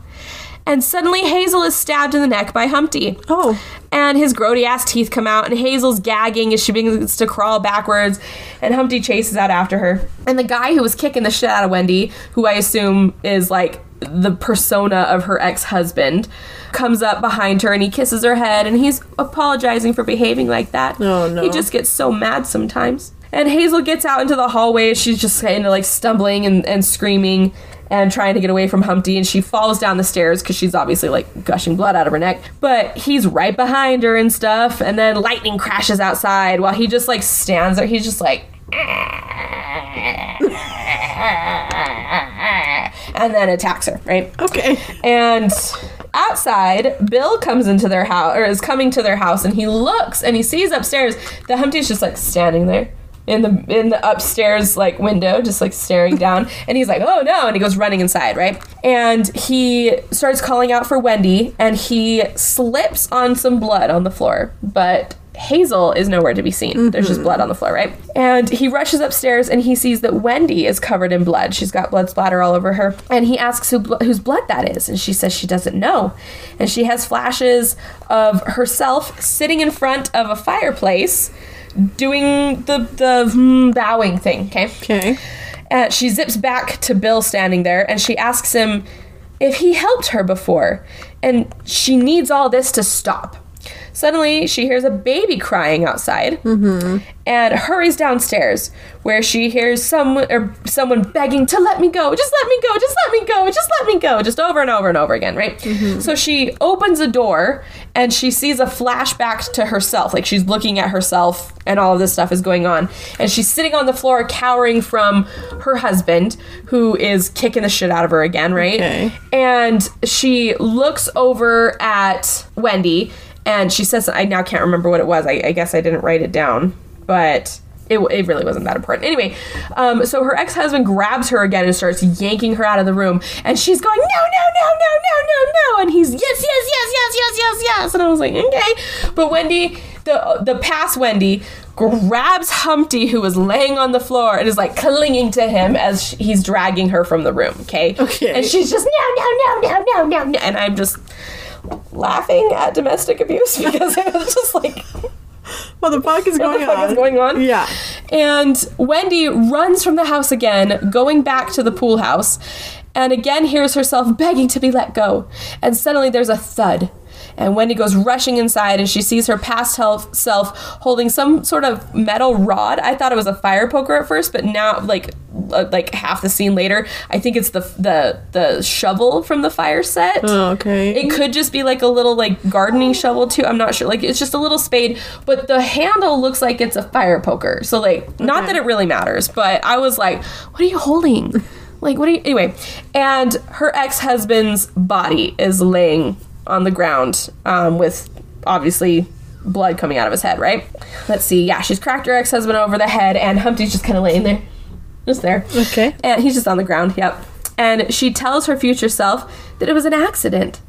And suddenly Hazel is stabbed in the neck by Humpty Oh, and his grody ass teeth come out, and Hazel's gagging as she begins to crawl backwards, and Humpty chases out after her. And the guy who was kicking the shit out of Wendy, who I assume is like the persona of her ex husband, comes up behind her and he kisses her head, and he's apologizing for behaving like that. Oh, no. He just gets so mad sometimes. And Hazel gets out into the hallway. She's just kind of like stumbling and, and screaming and trying to get away from Humpty. And she falls down the stairs because she's obviously like gushing blood out of her neck. But he's right behind her and stuff. And then lightning crashes outside while he just like stands there. He's just like. And then attacks her, right? okay. And outside, Bill comes into their house, or is coming to their house, and he looks and he sees upstairs that Humpty's just like standing there in the in the upstairs like window, just like staring down. And he's like, "Oh no!" And he goes running inside, right? And he starts calling out for Wendy, and he slips on some blood on the floor, but. Hazel is nowhere to be seen. There's just mm-hmm. blood on the floor, right? And he rushes upstairs and he sees that Wendy is covered in blood. She's got blood splatter all over her. And he asks who, bl- whose blood that is. And she says she doesn't know. And she has flashes of herself sitting in front of a fireplace doing the, the hmm, bowing thing, okay? Okay. And she zips back to Bill standing there and she asks him if he helped her before. And she needs all this to stop. Suddenly, she hears a baby crying outside and hurries downstairs, where she hears someone or someone begging to let me go, just let me go, just let me go, just let me go, just over and over and over again, right? So she opens a door and she sees a flashback to herself, like she's looking at herself and all of this stuff is going on, and she's sitting on the floor cowering from her husband, who is kicking the shit out of her again, right? Okay. And she looks over at Wendy and she says, I now can't remember what it was. I, I guess I didn't write it down, but it, it really wasn't that important. Anyway, um, so her ex husband grabs her again and starts yanking her out of the room. And she's going, No, no, no, no, no, no, no. And he's, Yes, yes, yes, yes, yes, yes, yes. And I was like, Okay. But Wendy the the past Wendy grabs Humpty, who was laying on the floor, and is like clinging to him as sh- he's dragging her from the room. Okay. Okay. And she's just no, no, no, no, no, no, no, and I'm just laughing at domestic abuse because it was just like What the fuck is what going the fuck on? is going on? Yeah. And Wendy runs from the house again, going back to the pool house, and again hears herself begging to be let go. And suddenly there's a thud. And Wendy goes rushing inside and she sees her past self, holding some sort of metal rod. I thought it was a fire poker at first, but now, like, uh, like half the scene later, I think it's the the the shovel from the fire set. Oh, okay. It could just be like a little like gardening shovel too. I'm not sure. Like it's just a little spade, but the handle looks like it's a fire poker. So like not that it really matters, but I was like, what are you holding? Like what are you anyway? And her ex-husband's body is laying on the ground um, with obviously blood coming out of his head, right? Let's see. Yeah, she's cracked her ex-husband over the head and Humpty's just kind of laying there. Just there. Okay. And he's just on the ground, yep. And she tells her future self that it was an accident.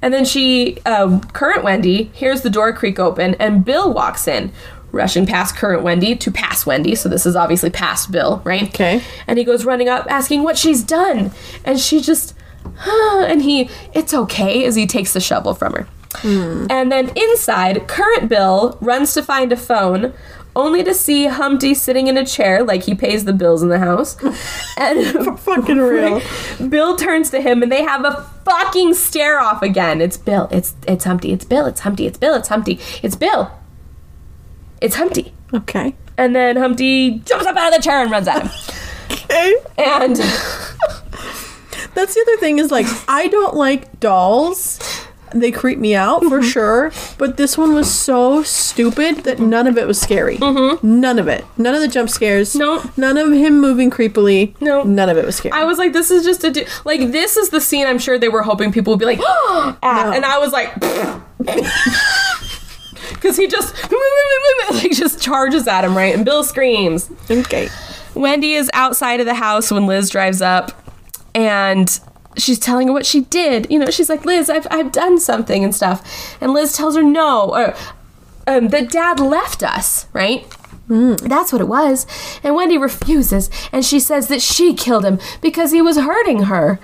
And then she, um, current Wendy, hears the door creak open and Bill walks in, rushing past current Wendy to pass Wendy. So this is obviously past Bill, right? Okay. And he goes running up asking what she's done. And she just, and he, it's okay, as he takes the shovel from her. Hmm. And then inside, current Bill runs to find a phone, only to see Humpty sitting in a chair like he pays the bills in the house. And Fucking real. Bill turns to him and they have a fucking stare off again. It's Bill. It's it's Humpty. It's Bill. It's Humpty. It's Bill. It's Humpty. It's Bill. It's Humpty. Okay. And then Humpty jumps up out of the chair and runs at him. Okay. And That's the other thing is like I don't like dolls. They creep me out Mm-hmm. for sure. But this one was so stupid that none of it was scary. None of it. None of the jump scares. Mm-hmm. Nope. None of him moving creepily. Nope. None of it was scary. I was like, this is just a du- like this is the scene I'm sure they were hoping people would be like, at. No. and I was like, because he just like just charges at him right, and Bill screams. okay. Wendy is outside of the house when Liz drives up and she's telling her what she did. You know, she's like, Liz, I've, I've done something and stuff. And Liz tells her no, or um, that dad left us, right? That's what it was. And Wendy refuses and she says that she killed him because he was hurting her.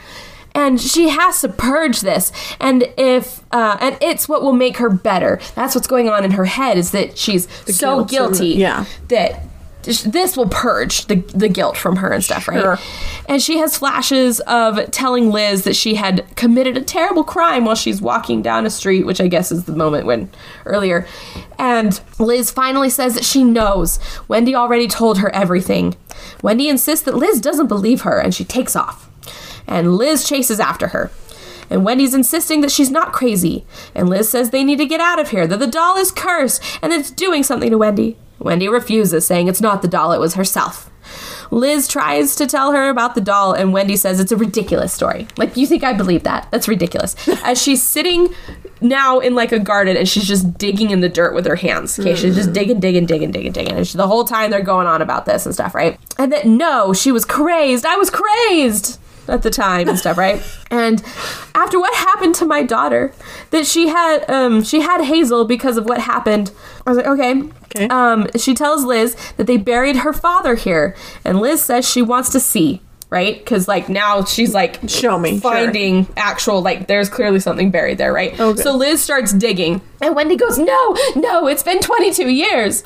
And she has to purge this, and if uh, and it's what will make her better. That's what's going on in her head is that she's so guilt and- guilty yeah. that this will purge the, the guilt from her and stuff, Sure. right? And she has flashes of telling Liz that she had committed a terrible crime while she's walking down a street, which I guess is the moment when earlier. And Liz finally says that she knows. Wendy already told her everything. Wendy insists that Liz doesn't believe her and she takes off. And Liz chases after her. And Wendy's insisting that she's not crazy. And Liz says they need to get out of here, that the doll is cursed, and that it's doing something to Wendy. Wendy refuses, saying it's not the doll, it was herself. Liz tries to tell her about the doll, and Wendy says it's a ridiculous story. Like, you think I believe that? That's ridiculous. As she's sitting now in like a garden and she's just digging in the dirt with her hands. Okay, she's just hmm. digging, digging, digging, digging, digging. And she, the whole time they're going on about this and stuff, right? And that no, she was crazed. I was crazed at the time and stuff, right? And after what happened to my daughter, that she had um she had Hazel because of what happened. I was like, okay. Okay. Um she tells Liz that they buried her father here, and Liz says she wants to see, right? Cuz like now she's like Show me, sure. finding actual like there's clearly something buried there, right? Okay. So Liz starts digging, and Wendy goes, "No, no, it's been 22 years."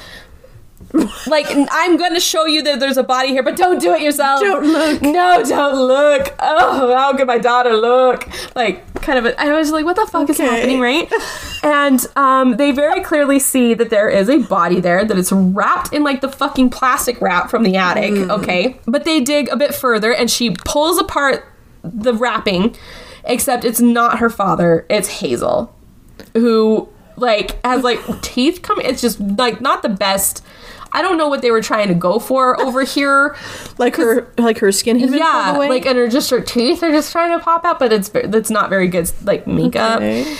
Like I'm going to show you that there's a body here, but don't do it yourself. Don't look. No, don't look. Oh, how could my daughter look? Like, kind of. A, I was like, what the fuck is happening, right? and um, they very clearly see that there is a body there, that it's wrapped in like the fucking plastic wrap from the attic. Okay, but they dig a bit further, and she pulls apart the wrapping, except it's not her father. It's Hazel, who like has like teeth coming. It's just like not the best. I don't know what they were trying to go for over here. Like her, like her skin had been Yeah, like and her just her teeth are just trying to pop out, but it's that's not very good like makeup. Okay.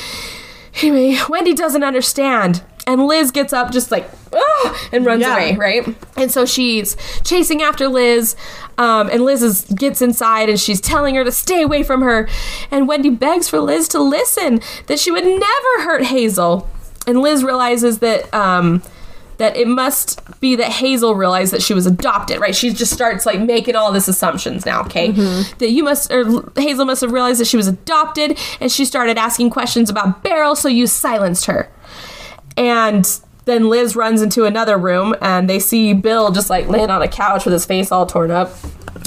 Anyway, Wendy doesn't understand. And Liz gets up just like, ah, and runs Yeah. away, right? And so she's chasing after Liz. Um, and Liz is, gets inside and she's telling her to stay away from her. And Wendy begs for Liz to listen, that she would never hurt Hazel. and Liz realizes that um, that it must be that Hazel realized that she was adopted, right? She just starts like making all this assumptions now, okay? Mm-hmm. That you must or Hazel must have realized that she was adopted, and she started asking questions about Beryl, so you silenced her. And then Liz runs into another room, and they see Bill just like laying on a couch with his face all torn up.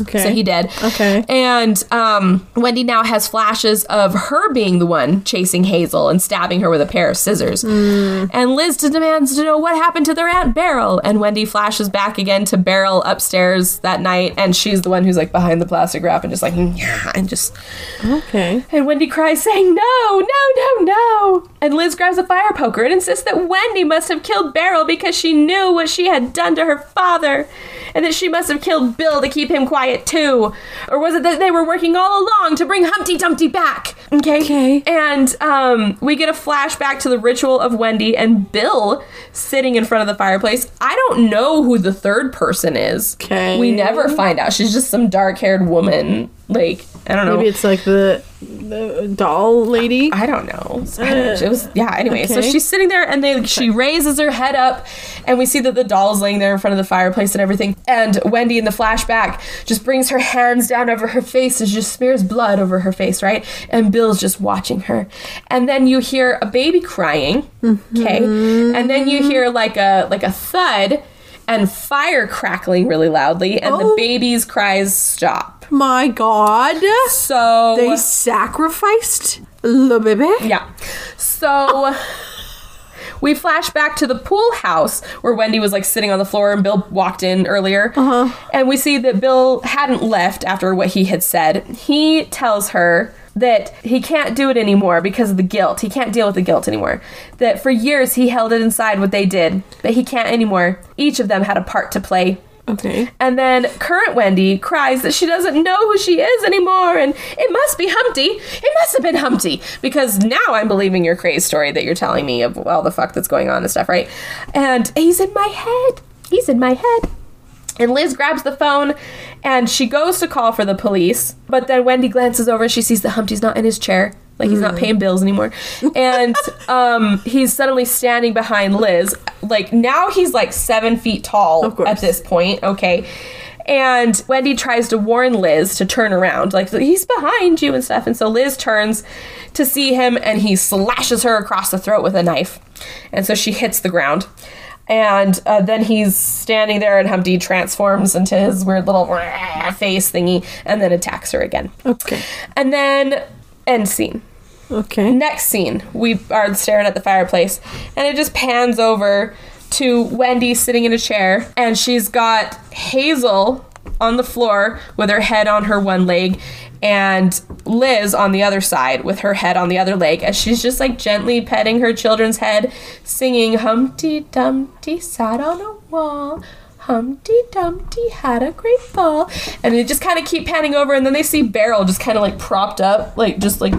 Okay. So he did. Okay. And um, Wendy now has flashes of her being the one chasing Hazel and stabbing her with a pair of scissors. And Liz demands to know what happened to their Aunt Beryl. And Wendy flashes back again to Beryl upstairs that night, and she's the one who's like behind the plastic wrap and just like, yeah, and just. Okay. And Wendy cries, saying, No, no, no, no. And Liz grabs a fire poker and insists that Wendy must have killed Beryl because she knew what she had done to her father. And that she must have killed Bill to keep him quiet too. Or was it that they were working all along to bring Humpty Dumpty back? Okay. Okay. And um, we get a flashback to the ritual of Wendy and Bill sitting in front of the fireplace. I don't know who the third person is. Okay. We never find out. She's just some dark haired woman. Like, I don't know. Maybe it's like the the doll lady. I don't know. I don't- uh, It was yeah. Anyway, so she's sitting there, and they she raises her head up, and we see that the doll's laying there in front of the fireplace and everything. And Wendy in the flashback just brings her hands down over her face and just smears blood over her face, right? And Bill's just watching her, and then you hear a baby crying, okay, mm-hmm. and then you hear like a like a thud. And fire crackling really loudly, and the Oh. baby's cries stop. My God. So They sacrificed the baby. Yeah. So we flash back to the pool house where Wendy was like sitting on the floor and Bill walked in earlier. Uh-huh. And we see that Bill hadn't left after what he had said. He tells her that he can't do it anymore because of the guilt. He can't deal with the guilt anymore. That for years he held it inside what they did, but he can't anymore. Each of them had a part to play. Okay. And then current Wendy cries that she doesn't know who she is anymore, and it must be Humpty. It must have been Humpty because now I'm believing your crazy story that you're telling me of all the fuck that's going on and stuff, right? And he's in my head. He's in my head. And Liz grabs the phone and she goes to call for the police, but then Wendy glances over and she sees that Humpty's not in his chair. Like he's not paying bills anymore. And um, he's suddenly standing behind Liz. Like now he's like seven feet tall Of course. at this point, okay? And Wendy tries to warn Liz to turn around, like he's behind you and stuff. And so Liz turns to see him and he slashes her across the throat with a knife. And so she hits the ground. And uh, then he's standing there and Humpty transforms into his weird little face thingy and then attacks her again. Okay. And then end scene. Okay. Next scene, we are staring at the fireplace, and it just pans over to Wendy sitting in a chair, and she's got Hazel on the floor with her head on her one leg, and Liz on the other side with her head on the other leg, as she's just like gently petting her children's head, singing Humpty Dumpty sat on a wall. Humpty Dumpty had a great fall. And they just kind of keep panning over, and then they see Beryl just kind of like propped up, like just like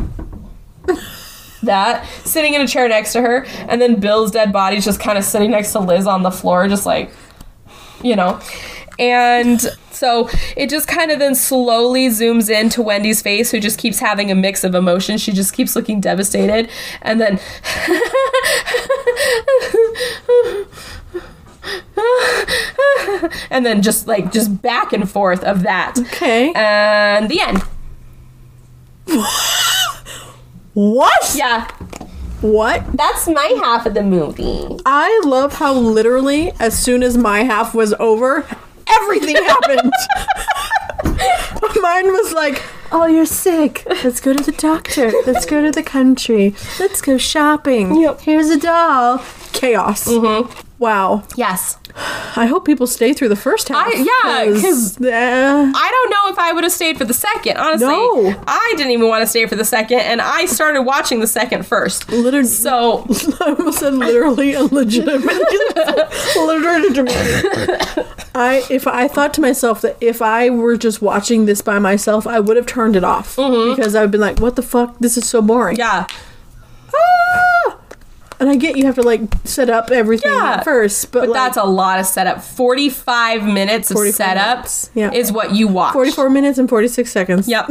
that, sitting in a chair next to her, and then Bill's dead body's just kind of sitting next to Liz on the floor, just like, you know. And so it just kind of then slowly zooms into Wendy's face, who just keeps having a mix of emotions. She just keeps looking devastated, and then. and then just like just back and forth of that Okay. and the end What? yeah What? that's my half of the movie I love how literally, as soon as my half was over, everything happened. Mine was like, "Oh, you're sick. Let's go to the doctor. Let's go to the country. Let's go shopping. Yep. Here's a doll." Chaos. Mm-hmm. Wow. yes I hope people stay through the first half. I- yeah, 'cause- uh, I don't know if I would have stayed for the second. Honestly, No. I didn't even want to stay for the second, and I started watching the second first. literally, So I almost said literally illegitimately. literally. I if I thought to myself that if I were just watching this by myself, I would have turned it off because I would been like, "What the fuck? This is so boring." yeah, Ah! And I get you have to like set up everything Yeah. first, but, but like, that's a lot of setup. Forty-five minutes of 45 setup minutes. Yeah. is what you watch. 44 minutes and 46 seconds. Yep.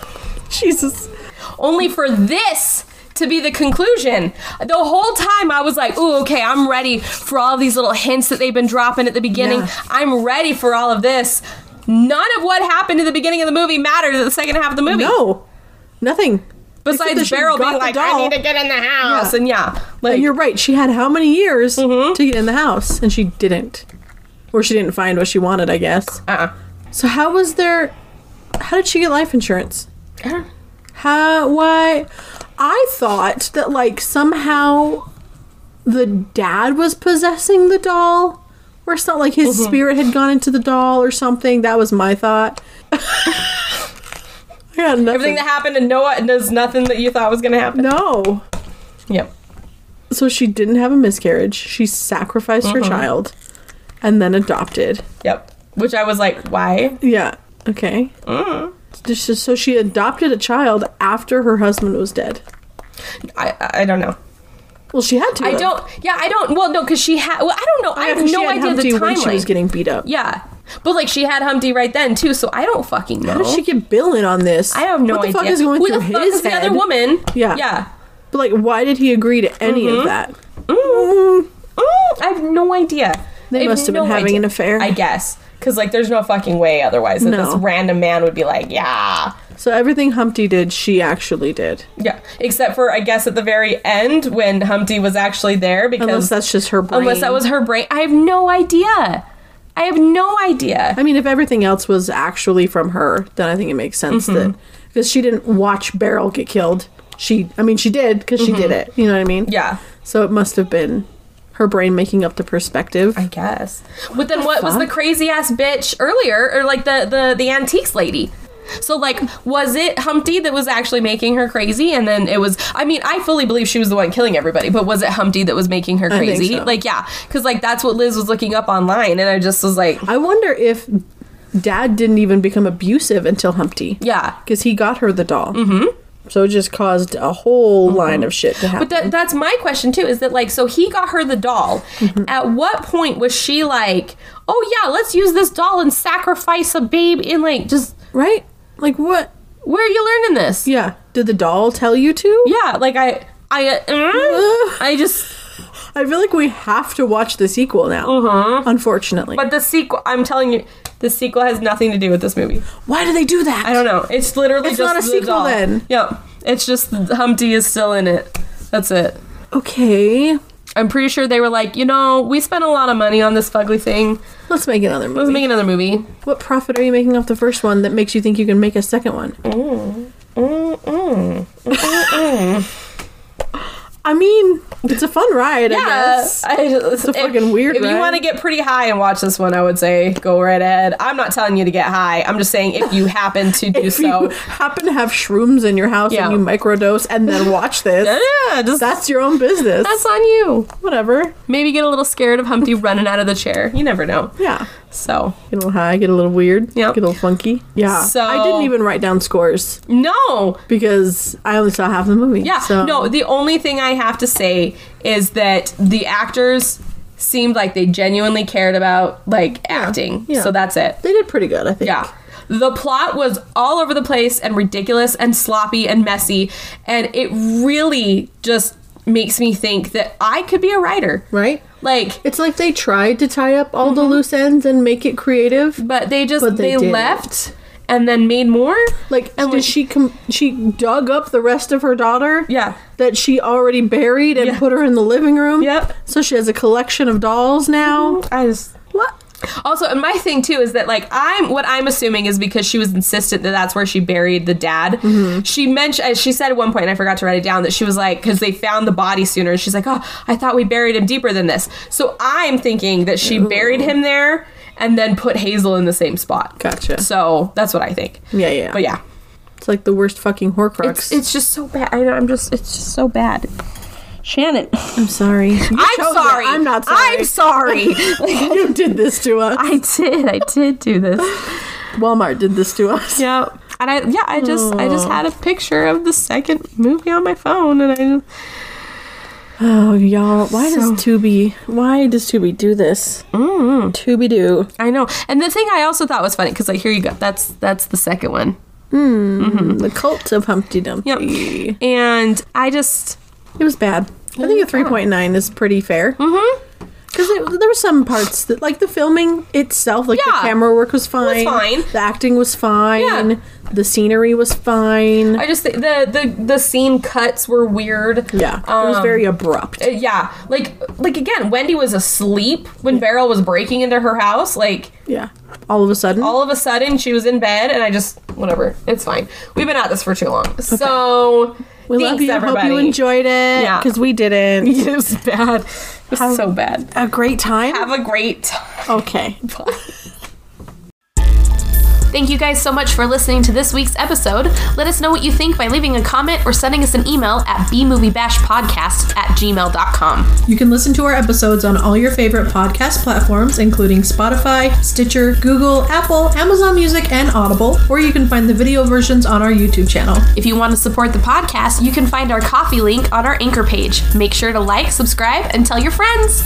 Jesus. Only for this to be the conclusion. The whole time I was like, "Ooh, okay, I'm ready for all these little hints that they've been dropping at the beginning. Yeah. I'm ready for all of this." None of what happened in the beginning of the movie mattered at the second half of the movie. No, nothing. Besides Beryl being like, "I need to get in the house," Yeah. and yeah, like And you're right. She had how many years Mm-hmm. to get in the house, and she didn't, or she didn't find what she wanted. I guess. uh-uh. So how was there? How did she get life insurance? Don't- How? Why? I thought that like somehow the dad was possessing the doll, or it's not Like his Mm-hmm. spirit had gone into the doll or something. That was my thought. I got nothing. everything that happened and no, there's nothing that you thought was gonna happen. no. Yep. So she didn't have a miscarriage. She sacrificed Mm-hmm. her child, and then adopted. Yep. Which I was like, why? Yeah. Okay. Mm. So she adopted a child after her husband was dead. I I I don't know. Well, she had to. I have. don't. Yeah, I don't. Well, no, because she had. Well, I don't know. I Yeah, have 'cause she no idea Humpty the when she was getting beat up. Yeah, but like she had Humpty right then too, so I don't fucking know. How did she get Bill in on this? I have no idea. what the idea. fuck is going Who through the fuck his is the head? other woman? Yeah. Yeah. But like, why did he agree to any Mm-hmm. of that? Mm, I have no idea. They must have been having an affair. I guess. Because, like, there's no fucking way otherwise that No. this random man would be like, yeah. So everything Humpty did, she actually did. Yeah. Except for, I guess, at the very end when Humpty was actually there because. Unless that's just her brain. unless that was her brain. I have no idea. I have no idea. I mean, if everything else was actually from her, then I think it makes sense Mm-hmm. that because she didn't watch Beryl get killed. She, I mean, she did because she did it. You know what I mean? Mm-hmm. Yeah. So it must have been her brain making up the perspective. I guess. But then what was the crazy ass bitch earlier, or like the the the antiques lady? So like, was it Humpty that was actually making her crazy, and then it was? I mean, I fully believe she was the one killing everybody, but was it Humpty that was making her crazy? so. Like, yeah, because like that's what Liz was looking up online, and I just was like, I wonder if Dad didn't even become abusive until Humpty. yeah. because he got her the doll. Mm-hmm. So it just caused a whole line of shit to happen. But that, that's my question too. Is that like so he got her the doll? Mm-hmm. At what point was she like, oh yeah, let's use this doll and sacrifice a babe in like just right? Like what? where are you learning this? Yeah. Did the doll tell you to? Yeah, like I, I, uh, I just. I feel like we have to watch the sequel now. Uh-huh. Unfortunately. But the sequel, I'm telling you, the sequel has nothing to do with this movie. why do they do that? I don't know. It's literally It's just not a the sequel doll. then. Yep. It's just Humpty is still in it. That's it. Okay. I'm pretty sure they were like, you know, we spent a lot of money on this fugly thing. Let's make another movie. Let's make another movie. what profit are you making off the first one that makes you think you can make a second one? Mm, mm, mm, I mean, it's a fun ride, I Yeah, guess. I just, It's a fucking weird If you want to get pretty high and watch this one, I would say go right ahead. I'm not telling you to get high. I'm just saying if you happen to do If so, you happen to have shrooms in your house Yeah. and you microdose and then watch this, yeah, just that's your own business. that's on you. Whatever. Maybe get a little scared of Humpty running out of the chair. You never know. Yeah. So Get a little high, get a little weird, Yep. get a little funky. Yeah. So- I didn't even write down scores no, because I only saw half the movie. yeah, So no. The only thing I have to say is that the actors seemed like they genuinely cared about like acting. yeah. So that's it. they did pretty good, I think. Yeah. The plot was all over the place and ridiculous and sloppy and messy. And it really just makes me think that I could be a writer. Right? Like, It's like they tried to tie up all the mm-hmm. loose ends and make it creative. but they just, But they they, left and then made more. Like, And did like- she com- she dug up the rest of her daughter? Yeah. That she already buried and Yeah. put her in the living room. Yep. So she has a collection of dolls now. Mm-hmm. I just. What? Also, and my thing too is that like I'm what I'm assuming is because she was insistent that that's where she buried the dad. Mm-hmm. She mentioned uh, she said at one point, and I forgot to write it down, that she was like because they found the body sooner. She's like, oh, I thought we buried him deeper than this. So I'm thinking that she buried him there and then put Hazel in the same spot. Gotcha. So that's what I think. Yeah, yeah. But yeah, It's like the worst fucking Horcrux. it's it's just so bad. I know, I'm just it's just so bad. Shannon, I'm sorry. I'm sorry. I'm not sorry. I'm sorry. you did this to us. I did. I did do this. Walmart did this to us. Yeah. And I yeah, I just I just had a picture of the second movie on my phone and I Oh, y'all. Why So- does Tubi? Why does Tubi do this? Mm. Tubi do. I know. And the thing I also thought was funny cuz like here you go. That's that's the second one. Mmm. The cult of Humpty Dumpty. Yep. And I just It was bad. I think a 3.9 is pretty fair. Mm-hmm. Because there were some parts that, like the filming itself, like Yeah. the camera work was fine. fine. The acting was fine. Yeah. The scenery was fine. I just think the the the scene cuts were weird. yeah. it was Um, very abrupt. Uh, yeah, like like again, Wendy was asleep when Beryl was breaking into her house. Like yeah. All of a sudden. all of a sudden, she was in bed, and I just whatever. It's fine. We've been at this for too long. So we thanks, love you. everybody. Hope you enjoyed it. Yeah. Because we didn't. it was bad. It was so bad. A great time? Have a great. okay. Thank you guys so much for listening to this week's episode. Let us know what you think by leaving a comment or sending us an email at bmoviebashpodcast at gmail.com. You can listen to our episodes on all your favorite podcast platforms, including Spotify, Stitcher, Google, Apple, Amazon Music, and Audible, or you can find the video versions on our YouTube channel. If you want to support the podcast, you can find our Ko-fi link on our anchor page. Make sure to like, subscribe, and tell your friends.